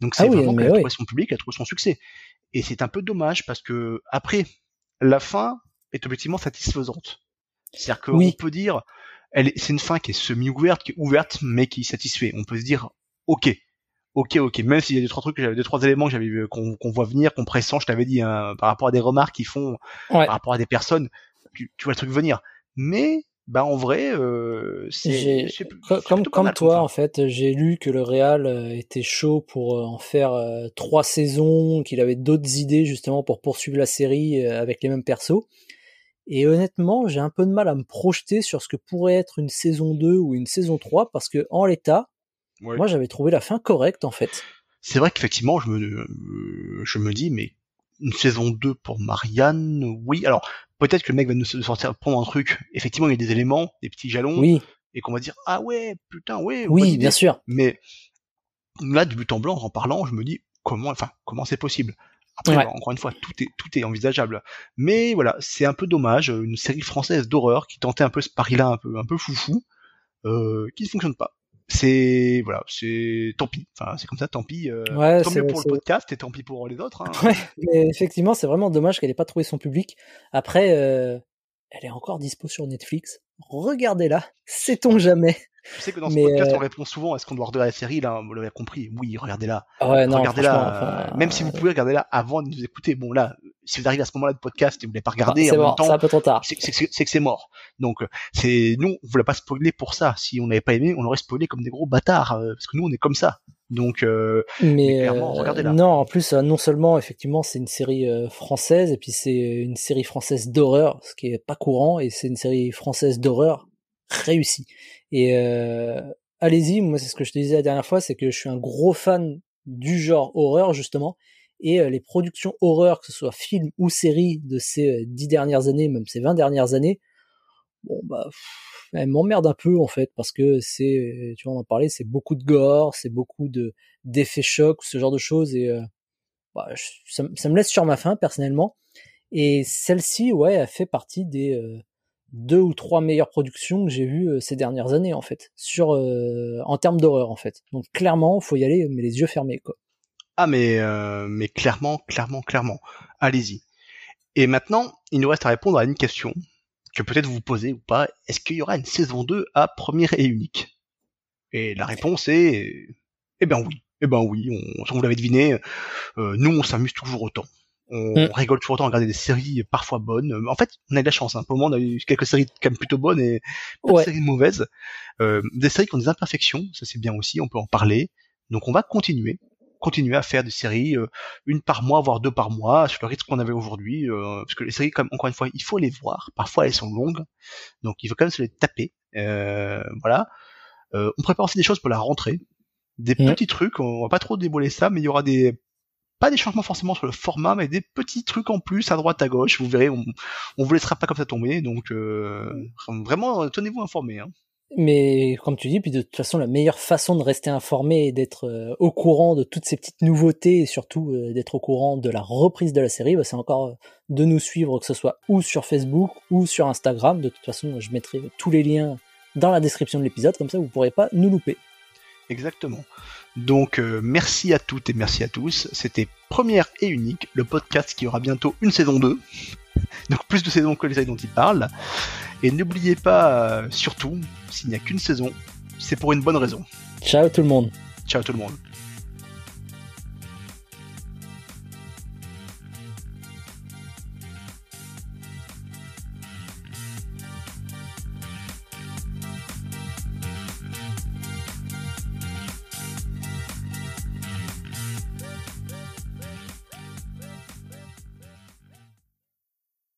Speaker 1: Donc c'est
Speaker 2: Ah oui,
Speaker 1: vraiment qu'elle a
Speaker 2: oui.
Speaker 1: trouvé son public, elle a trouvé son succès. Et c'est un peu dommage parce que après, la fin est objectivement satisfaisante. C'est-à-dire qu'on
Speaker 2: Oui.
Speaker 1: peut dire, elle, est- c'est une fin qui est semi-ouverte, qui est ouverte, mais qui satisfait. On peut se dire, ok, ok, ok. Même s'il y a deux trois trucs, j'avais deux trois éléments que j'avais vu- qu'on qu'on voit venir, qu'on pressent, je t'avais dit, hein, par rapport à des remarques qu'ils font
Speaker 2: Ouais.
Speaker 1: par rapport à des personnes, tu, tu vois le truc venir. Mais bah en vrai, euh, c'est
Speaker 2: Comme, comme
Speaker 1: mal
Speaker 2: toi, en fait, j'ai lu que le Real euh, était chaud pour euh, en faire euh, trois saisons, qu'il avait d'autres idées justement pour poursuivre la série euh, avec les mêmes persos. Et honnêtement, j'ai un peu de mal à me projeter sur ce que pourrait être une saison 2 ou une saison 3 parce que en l'état,
Speaker 1: Ouais.
Speaker 2: moi j'avais trouvé la fin correcte en fait.
Speaker 1: C'est vrai qu'effectivement, je me, je me dis, mais une saison 2 pour Marianne, oui. Alors, peut-être que le mec va nous sortir, prendre un truc. Effectivement, il y a des éléments, des petits jalons,
Speaker 2: Oui,
Speaker 1: et qu'on va dire, ah ouais, putain, ouais,
Speaker 2: oui, bien sûr.
Speaker 1: Mais là, de but en blanc, en parlant, je me dis, comment, enfin, comment c'est possible? Après,
Speaker 2: Ouais.
Speaker 1: encore une fois, tout est, tout est envisageable. Mais voilà, c'est un peu dommage, une série française d'horreur qui tentait un peu ce pari-là, un peu, un peu foufou, euh, qui ne fonctionne pas. C'est voilà, c'est tant pis. Enfin, c'est comme ça, tant pis. euh,
Speaker 2: Ouais,
Speaker 1: tant
Speaker 2: c'est-
Speaker 1: mieux pour le podcast et tant pis pour les autres. hein.
Speaker 2: Ouais, mais effectivement, c'est vraiment dommage qu'elle ait pas trouvé son public. Après, euh, elle est encore dispo sur Netflix. Regardez-la, sait-on jamais.
Speaker 1: Je sais que dans ce
Speaker 2: Mais,
Speaker 1: podcast,
Speaker 2: euh,
Speaker 1: on répond souvent est-ce qu'on doit regarder la série Là, vous l'avez compris. Oui, regardez-la.
Speaker 2: Ah Ouais, non,
Speaker 1: regardez-la. euh,
Speaker 2: enfin,
Speaker 1: même si vous pouvez regarder là avant de nous écouter. Bon, là, si vous arrivez à ce moment-là de podcast et vous ne l'avez pas
Speaker 2: ah,
Speaker 1: regardé
Speaker 2: c'est bon,
Speaker 1: même temps,
Speaker 2: c'est un peu trop tard.
Speaker 1: c'est c'est- c'est- c'est que c'est mort. Donc euh, c'est nous, on voulait pas spoiler pour ça. Si on n'avait pas aimé, on aurait spoilé comme des gros bâtards euh, parce que nous on est comme ça. Donc euh,
Speaker 2: Mais,
Speaker 1: mais clairement,
Speaker 2: euh,
Speaker 1: regardez-la.
Speaker 2: non, en plus, euh, non seulement effectivement c'est une série euh, française et puis c'est une série française d'horreur, ce qui est pas courant, et c'est une série française d'horreur réussie. Et euh, allez-y, moi c'est ce que je te disais la dernière fois, c'est que je suis un gros fan du genre horreur justement, et euh, les productions horreur, que ce soit film ou série de ces euh, dix dernières années, même ces 20 dernières années, bon bah pff, elles un peu en fait parce que c'est tu vois on en parlait c'est beaucoup de gore c'est beaucoup de d'effets chocs ce genre de choses et euh, bah, je- ça, ça me laisse sur ma faim personnellement et celle-ci ouais elle fait partie des euh, deux ou trois meilleures productions que j'ai vues euh, ces dernières années en fait sur euh, en termes d'horreur en fait donc clairement faut y aller mais les yeux fermés quoi
Speaker 1: ah mais euh, mais clairement, clairement, clairement. Allez-y. Et maintenant, il nous reste à répondre à une question que peut-être vous vous posez ou pas. Est-ce qu'il y aura une saison 2 à première et unique? Et la réponse est eh ben oui. Eh ben oui, on, vous l'avez deviné, nous on s'amuse toujours autant. On
Speaker 2: Mm.
Speaker 1: rigole toujours autant à regarder des séries parfois bonnes. Euh, En fait, on a de la chance. Hein. Pour le moment, on a eu quelques séries quand même plutôt bonnes et pas
Speaker 2: Ouais.
Speaker 1: de séries mauvaises. Euh, des séries qui ont des imperfections, ça c'est bien aussi, on peut en parler. Donc on va continuer, continuer à faire des séries, euh, une par mois, voire deux par mois, sur le rythme qu'on avait aujourd'hui. euh, parce que les séries, comme encore une fois, il faut les voir. Parfois elles sont longues, donc il faut quand même se les taper. Euh, voilà. Euh, on prépare aussi des choses pour la rentrée, des
Speaker 2: Mhm.
Speaker 1: petits trucs. On va pas trop dévoiler ça, mais il y aura des pas des changements forcément sur le format, mais des petits trucs en plus à droite à gauche. Vous verrez, on, on vous laissera pas comme ça tomber. Donc euh, vraiment, euh, tenez-vous informés. Hein.
Speaker 2: Mais comme tu dis, puis de toute façon, la meilleure façon de rester informé et d'être euh, au courant de toutes ces petites nouveautés et surtout euh, d'être au courant de la reprise de la série, bah, c'est encore de nous suivre, que ce soit ou sur Facebook ou sur Instagram. De toute façon, je mettrai tous les liens dans la description de l'épisode, comme ça vous pourrez pas nous louper.
Speaker 1: Exactement. Donc euh, merci à toutes et merci à tous. C'était Première et Unique, le podcast qui aura bientôt une saison 2. Donc plus de saisons que les séries dont il parle. Et n'oubliez pas, euh, surtout, s'il n'y a qu'une saison, c'est pour une bonne raison.
Speaker 2: Ciao tout le monde.
Speaker 1: Ciao tout le monde.